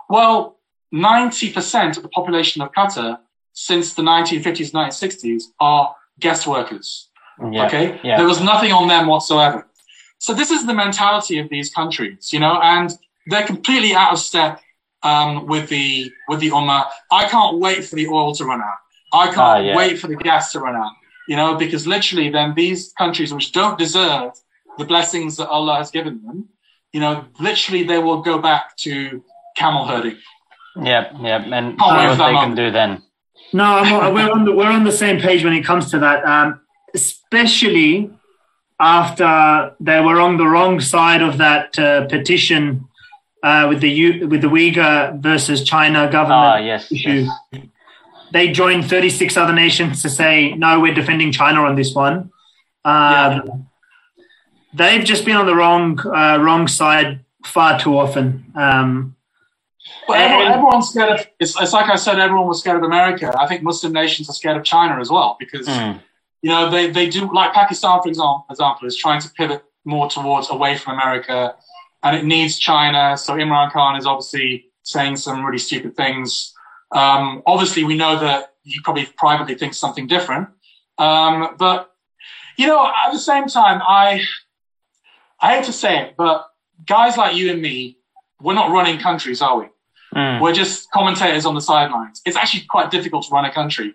Well, 90% of the population of Qatar since the 1950s, 1960s are guest workers. Yeah, okay. Yeah. There was nothing on them whatsoever. So this is the mentality of these countries, you know, and they're completely out of step um, with the with the Ummah. I can't wait for the oil to run out. I can't uh, yeah. wait for the gas to run out, you know, because literally then these countries which don't deserve the blessings that Allah has given them, you know, literally they will go back to camel herding. Yep, yep, and what they can do then. No, I'm, we're on the we're on the same page when it comes to that, um, especially after they were on the wrong side of that uh, petition uh, with the U- with the Uyghur versus China government ah, yes, issue. Yes. They joined 36 other nations to say no, we're defending China on this one. Um, yeah they've just been on the wrong uh, wrong side far too often. Um, well, everyone, everyone's scared of. It's, it's, like I said, everyone was scared of America. I think Muslim nations are scared of China as well because mm. you know they they do like Pakistan, for example, example, is trying to pivot more towards away from America, and it needs China. So Imran Khan is obviously saying some really stupid things. Um, obviously, we know that he probably privately thinks something different, um, but you know, at the same time, I I hate to say it, but guys like you and me, we're not running countries, are we? Mm. We're just commentators on the sidelines. It's actually quite difficult to run a country.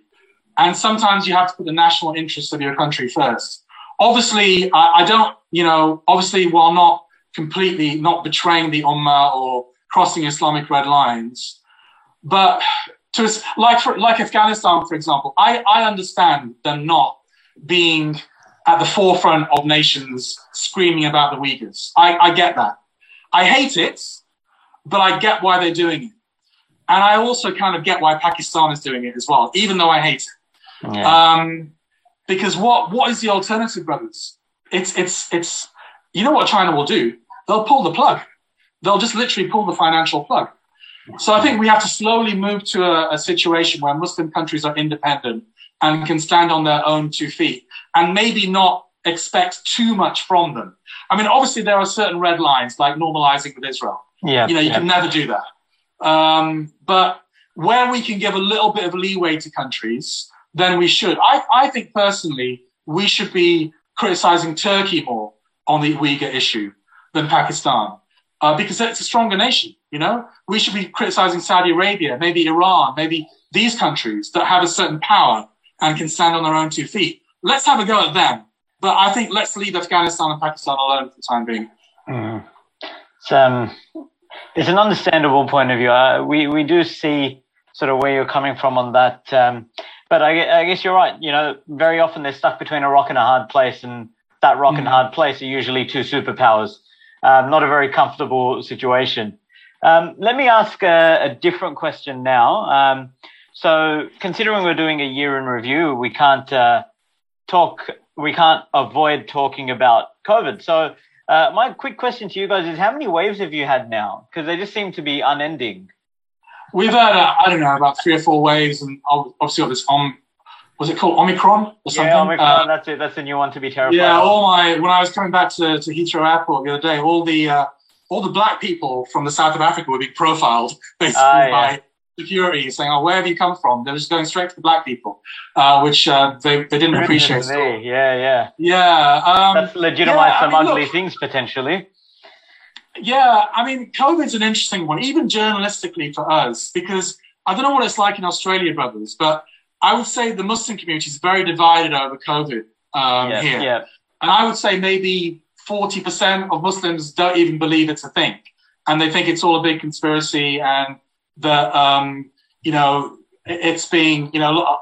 And sometimes you have to put the national interests of your country first. Obviously, I, I don't, you know, obviously, while not completely not betraying the Ummah or crossing Islamic red lines. But to like for, like Afghanistan, for example, I, I understand them not being at the forefront of nations screaming about the Uyghurs. I, I get that. I hate it, but I get why they're doing it. And I also kind of get why Pakistan is doing it as well, even though I hate it. Yeah. Um, because what, what is the alternative, brothers? It's, it's, it's, you know what China will do? They'll pull the plug. They'll just literally pull the financial plug. So I think we have to slowly move to a, a situation where Muslim countries are independent and can stand on their own two feet and maybe not expect too much from them. I mean, obviously there are certain red lines like normalizing with Israel. Yeah. You know, you yeah. can never do that. Um, but where we can give a little bit of leeway to countries, then we should. I, I think personally, we should be criticizing Turkey more on the Uyghur issue than Pakistan uh, because it's a stronger nation. You know, we should be criticizing Saudi Arabia, maybe Iran, maybe these countries that have a certain power and can stand on their own two feet. Let's have a go at them. But I think let's leave Afghanistan and Pakistan alone for the time being. Mm. It's, um, it's an understandable point of view. Uh, we, we do see sort of where you're coming from on that. Um, but I, I, guess you're right. You know, very often they're stuck between a rock and a hard place, and that rock and hard place are usually two superpowers. Um, not a very comfortable situation. Um, let me ask a, a different question now. Um, so, considering we're doing a year in review, we can't uh, talk, we can't avoid talking about COVID. So, uh, my quick question to you guys is: How many waves have you had now? Because they just seem to be unending. We've had, uh, I don't know, about three or four waves, and obviously got this om, was it called Omicron or something? Yeah, Omicron. Uh, that's it. That's the new one to be terrified. Yeah, all my when I was coming back to, to Heathrow Airport the other day, all the uh, all the black people from the south of Africa were being profiled basically uh, yeah. by security saying, "Oh, where have you come from?" They're just going straight to the black people, uh, which uh, they they didn't appreciate. Yeah, yeah, yeah. Um, That's legitimized yeah, some I mean, ugly look, things potentially. Yeah, I mean, COVID's an interesting one, even journalistically for us, because I don't know what it's like in Australia, brothers, but I would say the Muslim community is very divided over COVID um, yeah, here, yeah. and I would say maybe forty percent of Muslims don't even believe it's a thing, and they think it's all a big conspiracy and that um, you know it's being you know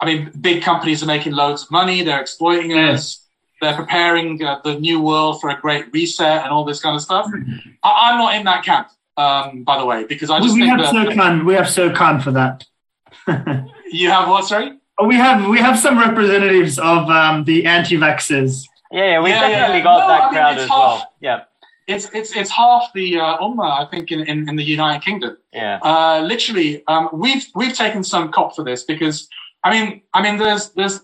I mean big companies are making loads of money. They're exploiting yeah. us. They're preparing uh, the new world for a great reset and all this kind of stuff. I, am not in that camp um, by the way because I just we, we have SOCAN we have SOCAN for that you have what sorry oh, we have we have some representatives of um, the anti-vaxxers yeah, yeah we yeah, definitely yeah. got no, that I mean, crowd as half, well yeah it's it's it's half the uh, ummah, I think, in, in, in, the United Kingdom. Yeah. Uh, literally, um, we've we've taken some cop for this because I mean I mean there's there's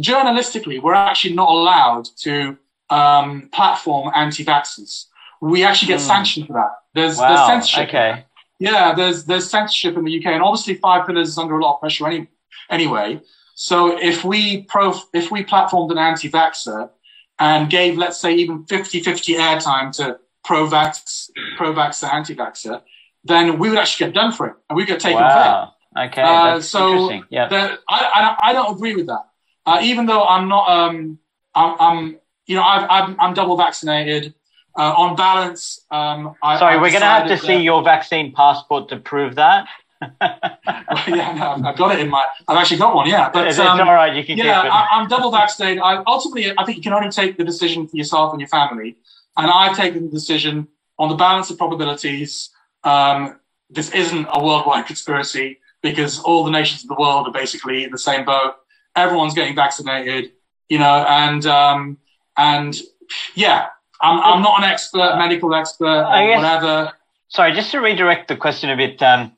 journalistically we're actually not allowed to um, platform anti-vaxxers. We actually get mm. sanctioned for that. There's wow. there's censorship. Okay. Yeah, there's there's censorship in the UK, and obviously Five Pillars is under a lot of pressure any, anyway. So if we pro if we platformed an anti-vaxxer and gave, let's say, even 50-50 airtime to pro-vax, pro-vaxxer, anti-vaxxer, then we would actually get done for it and we get taken wow. Okay, uh, that's so interesting. Yeah, I, I, I don't agree with that. Uh, even though I'm not, um, I'm, I'm you know, I've, I'm, I'm double vaccinated. Uh, on balance, um, I, sorry, I've we're going to have to see your vaccine passport to prove that. yeah, no, I've got it in my. I've actually got one. Yeah, but it's, um, all right. You can. Yeah, I, am double vaccinated. I, ultimately, I think you can only take the decision for yourself and your family. And I've taken the decision on the balance of probabilities. Um, this isn't a worldwide conspiracy because all the nations of the world are basically in the same boat. Everyone's getting vaccinated, you know, and um, and yeah, I'm, I'm not an expert, medical expert, or guess, whatever. Sorry, just to redirect the question a bit. Um,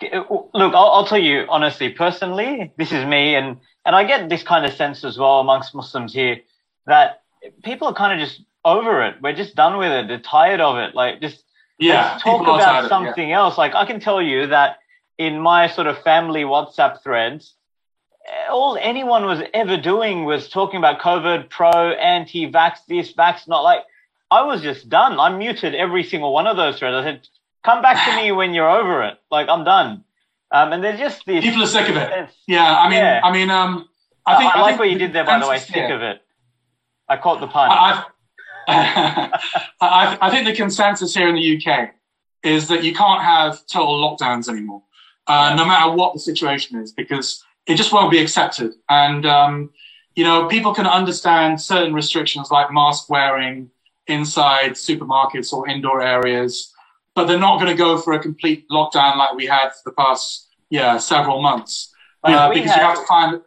look, I'll, I'll, tell you honestly, personally, this is me, and and I get this kind of sense as well amongst Muslims here that people are kind of just over it. We're just done with it. They're tired of it. Like just yeah, talk about something yeah. else. Like I can tell you that in my sort of family WhatsApp threads, all anyone was ever doing was talking about COVID, pro, anti, vax, this, vax, not like. I was just done. I muted every single one of those threads. I said, Come back to me when you're over it. Like I'm done. Um, and there's just these people are sick of it. Yeah, I mean, yeah. I mean, um, I think I, I like what you did there, by the way. Sick yeah. of it. I caught the pun. I, I, I think the consensus here in the UK is that you can't have total lockdowns anymore, uh, no matter what the situation is, because it just won't be accepted. And um, you know, people can understand certain restrictions like mask wearing inside supermarkets or indoor areas, but they're not going to go for a complete lockdown like we had for the past yeah several months uh, because had, you have to find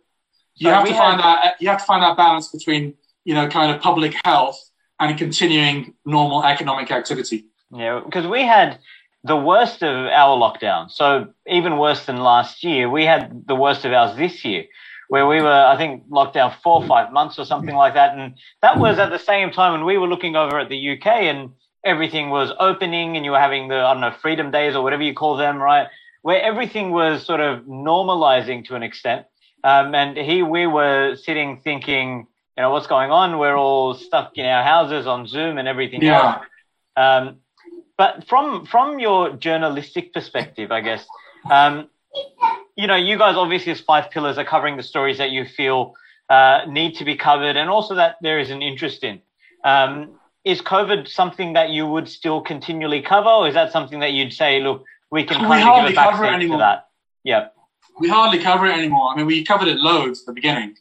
you have to find had, that you have to find that balance between you know kind of public health and continuing normal economic activity. Yeah, because we had the worst of our lockdown. So even worse than last year, we had the worst of ours this year, where we were, I think, locked down four or five months or something like that. And that was at the same time when we were looking over at the UK and everything was opening and you were having the, I don't know, freedom days or whatever you call them, right? Where everything was sort of normalizing to an extent. Um, and here we were sitting thinking, you know, what's going on? We're all stuck in our houses on Zoom and everything yeah. else. Um, but from from your journalistic perspective, I guess, um, you know, you guys obviously as Five Pillars are covering the stories that you feel uh, need to be covered, and also that there is an interest in. Um, is COVID something that you would still continually cover, or is that something that you'd say, look, we can kind of give a backseat to that? Yeah. We hardly cover it anymore. I mean, we covered it loads at the beginning,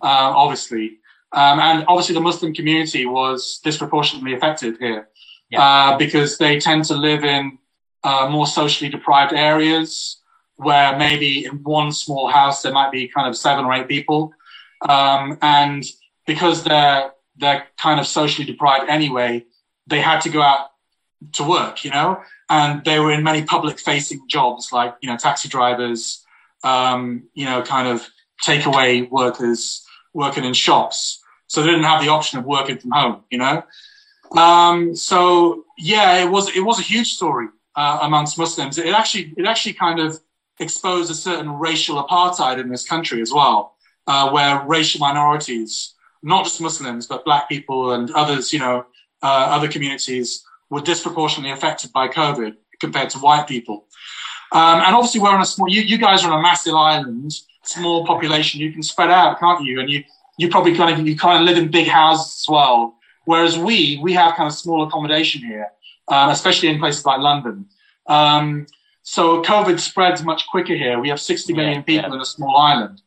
uh, obviously. Um, and obviously, the Muslim community was disproportionately affected here yeah. uh, because they tend to live in uh, more socially deprived areas where maybe in one small house there might be kind of seven or eight people, um, and because they're they're kind of socially deprived anyway, they had to go out to work, you know, and they were in many public-facing jobs like you know taxi drivers, um, you know, kind of takeaway workers working in shops, so they didn't have the option of working from home, you know. Um, so yeah, it was it was a huge story uh, amongst Muslims. It actually it actually kind of exposed a certain racial apartheid in this country as well, uh, where racial minorities, not just Muslims but Black people and others, you know, uh, other communities, were disproportionately affected by COVID compared to white people. Um, and obviously, we're on a small. You, you guys are on a massive island, small population. You can spread out, can't you? And you you probably kind of you kind of live in big houses as well. Whereas we, we have kind of small accommodation here, uh, especially in places like London. Um, so COVID spreads much quicker here. We have 60 million yeah, people yeah. in a small island.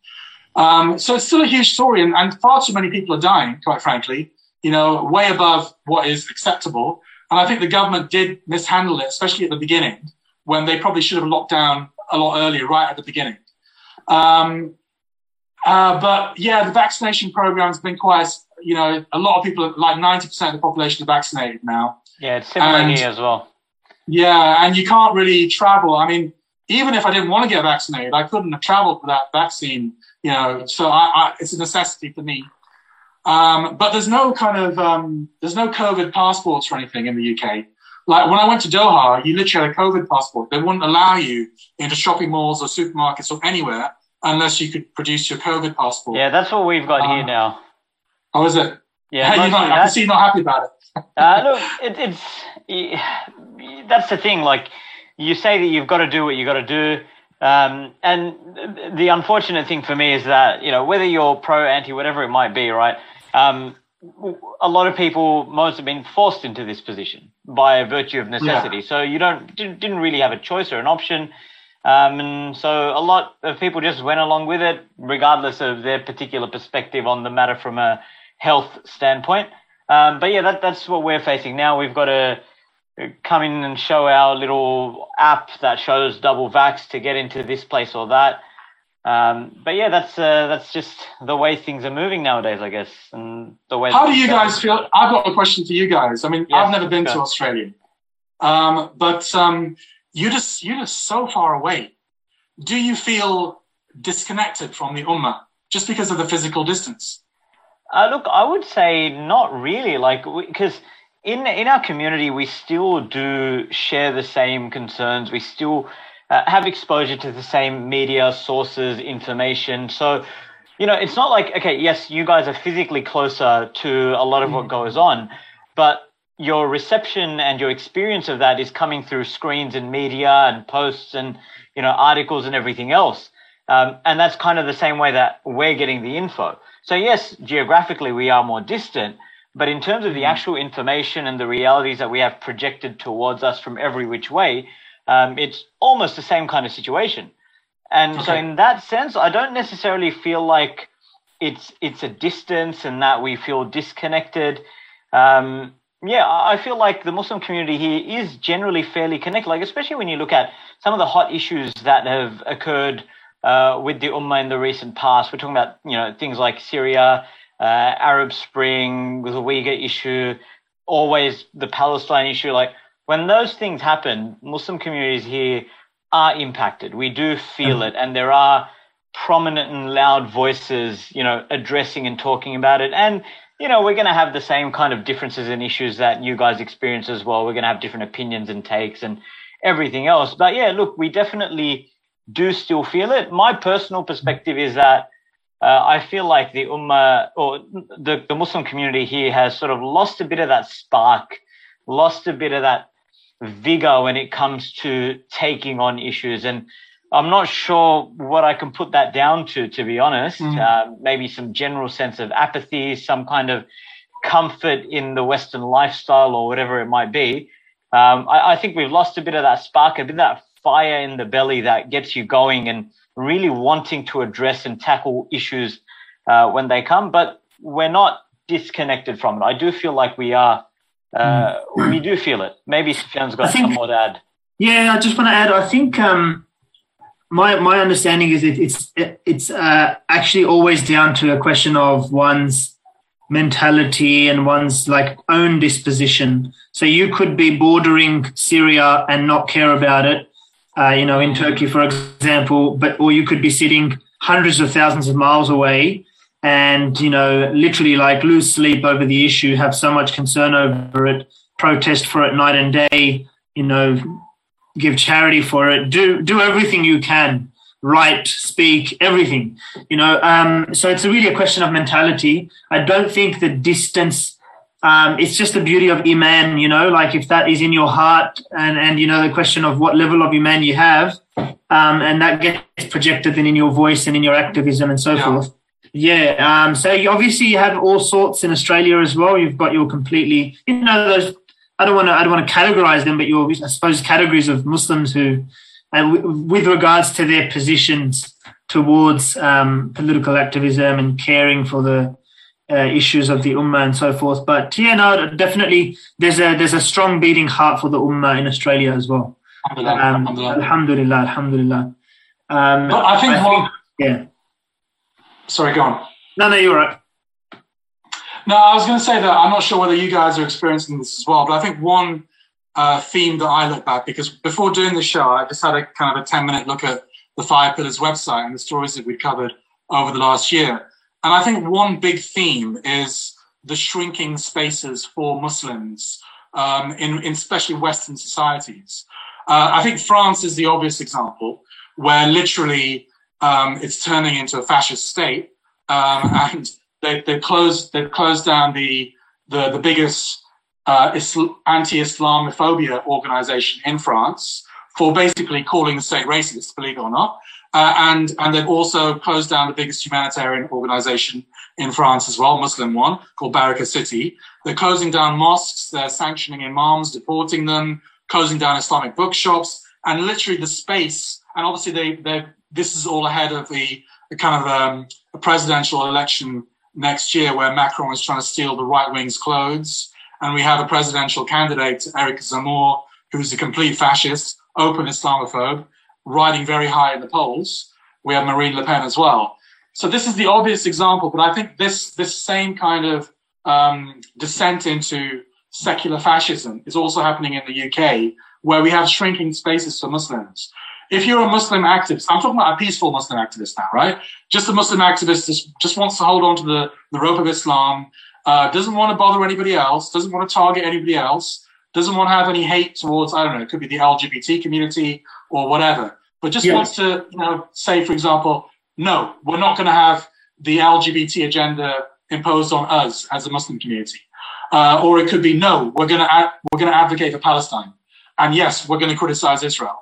Um, so it's still a huge story, and, and, far too many people are dying, quite frankly, you know, way above what is acceptable. And I think the government did mishandle it, especially at the beginning, when they probably should have locked down a lot earlier, right at the beginning. Um, uh, but yeah, the vaccination program has been quite you know, a lot of people, like 90% of the population are vaccinated now. Yeah, it's similar and, here as well. Yeah, and you can't really travel. I mean, even if I didn't want to get vaccinated, I couldn't have traveled for that vaccine, you know, so I, I, it's a necessity for me. Um, but there's no kind of, um, there's no COVID passports or anything in the UK. Like when I went to Doha, you literally had a COVID passport. They wouldn't allow you into shopping malls or supermarkets or anywhere unless you could produce your COVID passport. Yeah, that's what we've got um, here now. How is it? Yeah, you're not, I can see you're not happy about it. uh, look, it, it's that's the thing. Like you say that you've got to do what you got to do. Um, and the unfortunate thing for me is that you know whether you're pro, anti, whatever it might be, right? Um, a lot of people, most have been forced into this position by virtue of necessity. Yeah. So you don't didn't really have a choice or an option. Um, and so a lot of people just went along with it, regardless of their particular perspective on the matter from a health standpoint. Um, but yeah, that, that's what we're facing now. We've got to come in and show our little app that shows double vax to get into this place or that. Um, but yeah, that's uh, that's just the way things are moving nowadays, I guess, and the way. How do you guys feel? I've got a question for you guys. I mean, yes, I've never been to Australia, um, but um, you just you're just so far away. Do you feel disconnected from the ummah just because of the physical distance? Uh, look, I would say not really. Like, because in in our community, we still do share the same concerns. We still uh, have exposure to the same media sources, information. So, you know, it's not like okay, yes, you guys are physically closer to a lot of what mm. goes on, but your reception and your experience of that is coming through screens and media and posts and you know articles and everything else. Um, and that's kind of the same way that we're getting the info. So yes, geographically we are more distant, But in terms of the actual information and the realities that we have projected towards us from every which way, um, it's almost the same kind of situation. And okay. so in that sense, I don't necessarily feel like it's it's a distance and that we feel disconnected. Um, yeah, I feel like the Muslim community here is generally fairly connected. Like especially when you look at some of the hot issues that have occurred uh, with the Ummah in the recent past. We're talking about you know things like Syria, uh, Arab Spring, the Uyghur issue, always the Palestine issue. Like when those things happen, Muslim communities here are impacted. We do feel mm-hmm. it, and there are prominent and loud voices, you know, addressing and talking about it. And you know, we're going to have the same kind of differences and issues that you guys experience as well. We're going to have different opinions and takes and everything else. But yeah, look, we definitely do still feel it. My personal perspective is that uh, I feel like the Ummah or the, the Muslim community here has sort of lost a bit of that spark, lost a bit of that vigor when it comes to taking on issues. And I'm not sure what I can put that down to, to be honest. Mm. Uh, maybe some general sense of apathy, some kind of comfort in the Western lifestyle or whatever it might be. Um, I, I, think we've lost a bit of that spark, a bit of that fire in the belly that gets you going and really wanting to address and tackle issues uh, when they come. But we're not disconnected from it. I do feel like we are. Uh, mm. we do feel it. Maybe Sufyan's got think, some more to add. Yeah, I just want to add. I think um, my my understanding is that it's it's uh, actually always down to a question of one's mentality and one's like own disposition. So you could be bordering Syria and not care about it, uh, you know, in Turkey, for example, but or you could be sitting hundreds of thousands of miles away and you know literally like lose sleep over the issue, have so much concern over it, protest for it night and day, you know, give charity for it, do do everything you can, write, speak, everything. You know, um, so it's really a question of mentality. I don't think the distance. Um, it's just the beauty of iman, you know, like if that is in your heart and, and, you know, the question of what level of iman you have, um, and that gets projected then in your voice and in your activism and so yeah. forth. Yeah. Um, so you obviously you have all sorts in Australia as well. You've got your completely, you know, those I don't want to I don't want to categorize them, but your I suppose categories of Muslims who, uh, with regards to their positions towards um, political activism and caring for the uh, issues of the ummah and so forth. But yeah, no, definitely there's a there's a strong beating heart for the ummah in Australia as well. Alhamdulillah, um, alhamdulillah, alhamdulillah. Um, I think, I think yeah. Sorry, go on. No, no, you're right. No, I was going to say that I'm not sure whether you guys are experiencing this as well, but I think one uh, theme that I look back because before doing the show, I just had a kind of a 10 minute look at the Five Pillars website and the stories that we covered over the last year. And I think one big theme is the shrinking spaces for Muslims um, in, in especially Western societies. Uh, I think France is the obvious example where literally um, it's turning into a fascist state. Um, and they they closed they closed down the the the biggest uh, Isl- anti-Islamophobia organization in France for basically calling the state racist, believe it or not. Uh, and and they've also closed down the biggest humanitarian organization in France as well, Muslim one called Baraka City. They're closing down mosques. They're sanctioning imams, deporting them, closing down Islamic bookshops, and literally the space. And obviously, they they this is all ahead of the, the kind of um, a presidential election next year where Macron is trying to steal the right wing's clothes. And we have a presidential candidate, Eric Zemmour, who's a complete fascist, open Islamophobe, riding very high in the polls. We have Marine Le Pen as well. So this is the obvious example, but I think this, this same kind of um, descent into secular fascism is also happening in the UK, where we have shrinking spaces for Muslims if you're a Muslim activist, I'm talking about a peaceful Muslim activist now, right? Just a Muslim activist just, just wants to hold on to the, the rope of Islam, uh, doesn't want to bother anybody else, doesn't want to target anybody else, doesn't want to have any hate towards, I don't know, it could be the LGBT community or whatever, but just yeah. wants to, you know, say, for example, no, we're not going to have the LGBT agenda imposed on us as a Muslim community. Uh, or it could be, no, we're going to, we're going to advocate for Palestine. And yes, we're going to criticize Israel.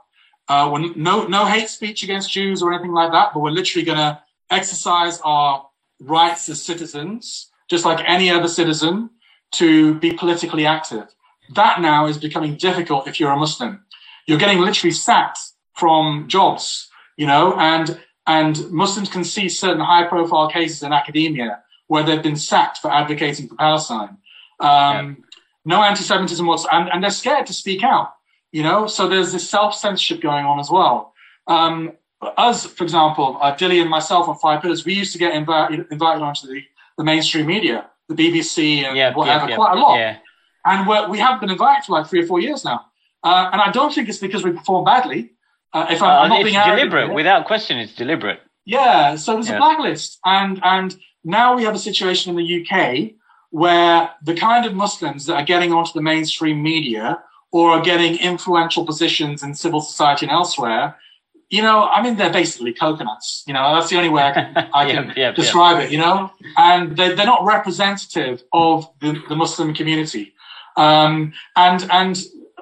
Uh, we're no no hate speech against Jews or anything like that, but we're literally going to exercise our rights as citizens, just like any other citizen, to be politically active. That now is becoming difficult if you're a Muslim. You're getting literally sacked from jobs, you know, and and Muslims can see certain high profile cases in academia where they've been sacked for advocating for Palestine. Um, yeah. No anti Semitism whatsoever, and, and they're scared to speak out, you know, so there's this self censorship going on as well. Um, us, for example, uh, Dilly and myself on Five Pillars, we used to get invited, invited onto the, the mainstream media, the BBC and yep, whatever, yep, quite a lot. Yeah. And we're, we have been invited for like three or four years now. Uh, and I don't think it's because we perform badly. Uh, if I'm, uh, not being deliberate, without question, it's deliberate. Yeah, so there's yeah. a blacklist, and and now we have a situation in the UK where the kind of Muslims that are getting onto the mainstream media or are getting influential positions in civil society and elsewhere, you know, I mean, they're basically coconuts. You know, that's the only way I can, I can yep, yep, describe yep. it. You know, and they, they're not representative of the, the Muslim community. Um, and and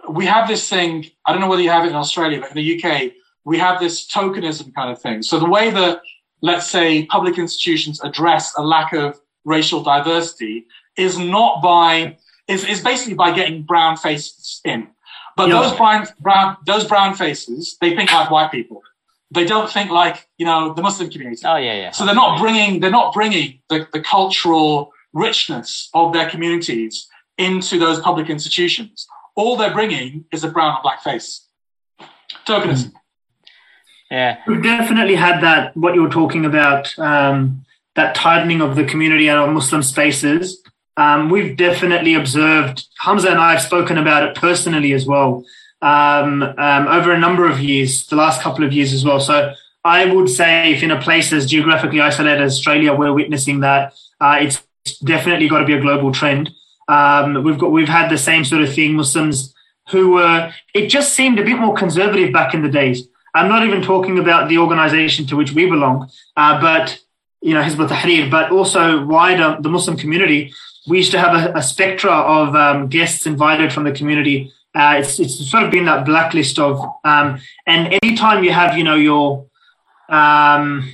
we have this thing. I don't know whether you have it in Australia, but in the UK, we have this tokenism kind of thing. So the way that, let's say, public institutions address a lack of racial diversity is not by is, is basically by getting brown faces in. But yeah. those brown, brown those brown faces, they think like white people. They don't think like you know the Muslim community. Oh yeah, yeah. So they're not bringing they're not bringing the, the cultural richness of their communities into those public institutions. All they're bringing is a brown and black face. Tokenism. Yeah. We've definitely had that, what you were talking about, um, that tightening of the community and of Muslim spaces. Um, we've definitely observed, Hamza and I have spoken about it personally as well, um, um, over a number of years, the last couple of years as well. So I would say if in a place as geographically isolated as Australia, we're witnessing that, uh, it's definitely got to be a global trend. Um, we've got we've had the same sort of thing. Muslims who were it just seemed a bit more conservative back in the days. I'm not even talking about the organization to which we belong, uh, but you know Hizb ut-Tahrir, but also wider the Muslim community. We used to have a, a spectra of um, guests invited from the community. Uh, it's it's sort of been that blacklist of um, and anytime you have you know your um,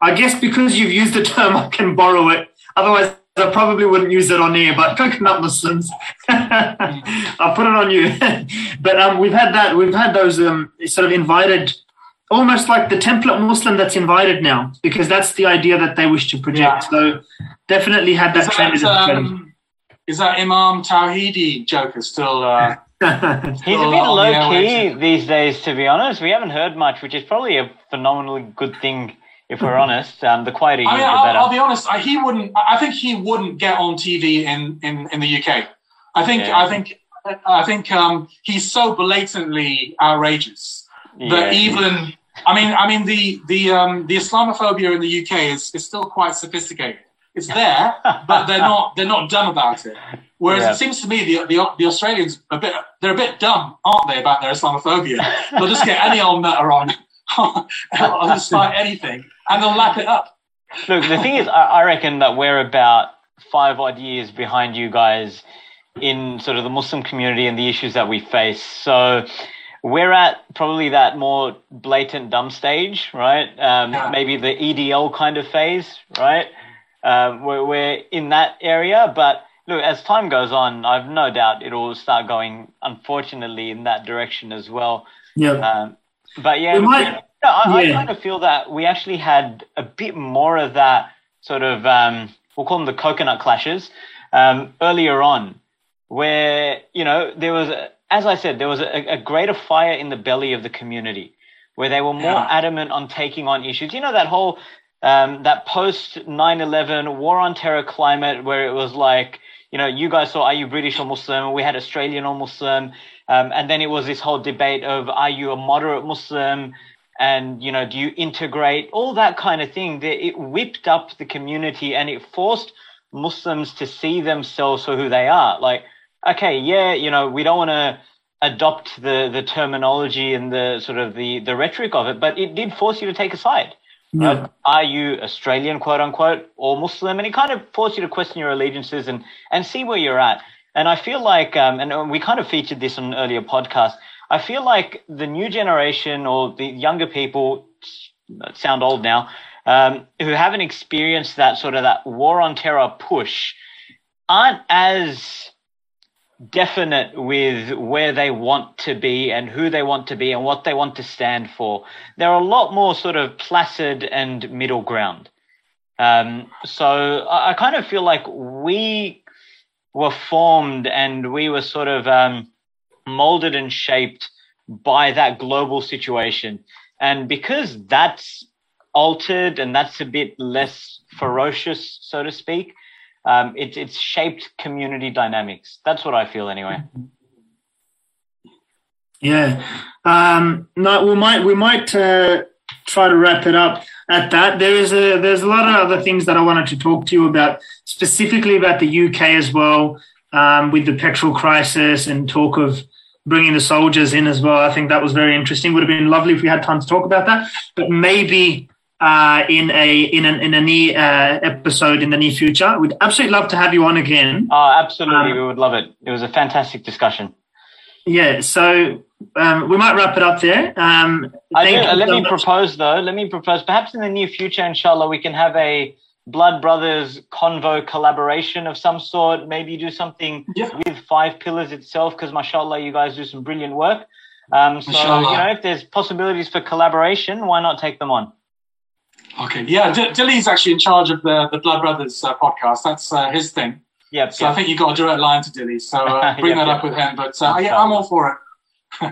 I guess because you've used the term, I can borrow it. Otherwise, I probably wouldn't use it on air, but coconut Muslims, I'll put it on you. but um, we've had that, we've had those um, sort of invited, almost like the template Muslim that's invited now, because that's the idea that they wish to project. Yeah. So definitely had that, is that trend. Um, is that Imam Tawhidi joker still? Uh, He's a bit low key these days, to be honest. We haven't heard much, which is probably a phenomenally good thing if we're honest. Um, the quieter you, I mean, the better. I'll, I'll, be honest. I, he wouldn't. I think he wouldn't get on TV in in, in the UK. I think. Yeah. I think. I think um, he's so blatantly outrageous yeah. that even. I mean, I mean the the um, the Islamophobia in the UK is, is still quite sophisticated. It's there, but they're not they're not dumb about it. Whereas yeah. it seems to me the, the the Australians a bit they're a bit dumb, aren't they, about their Islamophobia? They'll just get any old nutter on, on just start anything, and they'll lap it up. Look, the thing is, I reckon that we're about five odd years behind you guys in sort of the Muslim community and the issues that we face. So we're at probably that more blatant dumb stage, right? Um, yeah. Maybe the EDL kind of phase, right? Um, we're, we're in that area, but look, as time goes on, I've no doubt it'll start going, unfortunately, in that direction as well. Yeah. Um, but yeah, might, no, I, yeah. I, kind of feel that we actually had a bit more of that sort of, um, we'll call them the coconut clashes, um, earlier on, where, you know, there was, a, as I said, there was a, a, greater fire in the belly of the community, where they were more yeah. adamant on taking on issues. You know, that whole, um, that post 9-11 war on terror climate where it was like, you know, you guys saw, are you British or Muslim? We had Australian or Muslim. Um, and then it was this whole debate of, are you a moderate Muslim? and you know do you integrate? All that kind of thing. It whipped up the community and it forced muslims to see themselves for who they are. Like okay yeah you know we don't want to adopt the the terminology and the sort of the the rhetoric of it but it did force you to take a side. Yeah. Are you australian quote unquote or muslim? And it kind of forced you to question your allegiances and and see where you're at and i feel like um and we kind of featured this on an earlier podcasts I feel like the new generation or the younger people sound old now, um, who haven't experienced that sort of that war on terror push. aren't as definite with where they want to be and who they want to be and what they want to stand for. They're a lot more sort of placid and middle ground. Um, so I, I, kind of feel like we were formed and we were sort of um, molded and shaped by that global situation. And because that's altered and that's a bit less ferocious, so to speak, um, it, it's shaped community dynamics. That's what I feel anyway. Yeah. Um, no, we might we might uh, try to wrap it up at that. There is a there's a lot of other things that I wanted to talk to you about, specifically about the UK as well, um, with the petrol crisis and talk of bringing the soldiers in as well. I think that was very interesting. Would have been lovely if we had time to talk about that, but maybe uh, in a in an in a near uh, episode in the near future. We'd absolutely love to have you on again. Oh, absolutely, um, we would love it. It was a fantastic discussion. Yeah, so um, we might wrap it up there. Um, I do, uh, let so me much. propose though. Let me propose. Perhaps in the near future, inshallah, we can have a Blood Brothers convo collaboration of some sort. Maybe do something yeah. with Five Pillars itself, because mashallah, you guys do some brilliant work. Um, so Inshallah. you know, if there's possibilities for collaboration, why not take them on? Okay, yeah, D- Dilly's actually in charge of the the Blood Brothers uh, podcast. That's uh, his thing. Yeah. So yep. I think you've got a direct line to Dilly. So uh, bring yep, that yep. up with him. But uh, yeah, I'm all for it.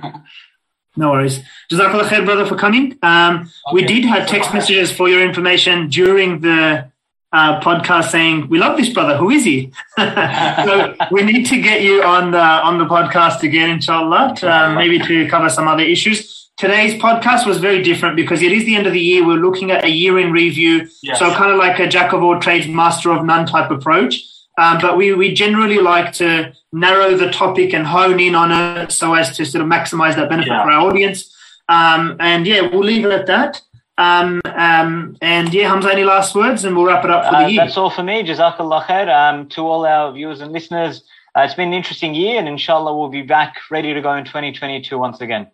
no worries. Jazakallah khair, brother, for coming. Um, okay. We did have text messages for your information during the uh, podcast saying, "We love this brother. Who is he?" so we need to get you on the on the podcast again, inshallah, to, uh, maybe to cover some other issues. Today's podcast was very different because it is the end of the year. We're looking at a year in review. Yes. So kind of like a jack of all trades, master of none type approach. Um, but we, we generally like to narrow the topic and hone in on it so as to sort of maximize that benefit yeah. for our audience. Um, and yeah, we'll leave it at that. Um, um, and yeah, Hamza, any last words and we'll wrap it up for the uh, year. That's all for me. Jazakallah khair um, to all our viewers and listeners. Uh, it's been an interesting year and inshallah we'll be back ready to go in 2022 once again.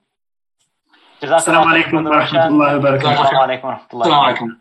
Jazakallah alaikum wa rahmatullahi wa barakatuh.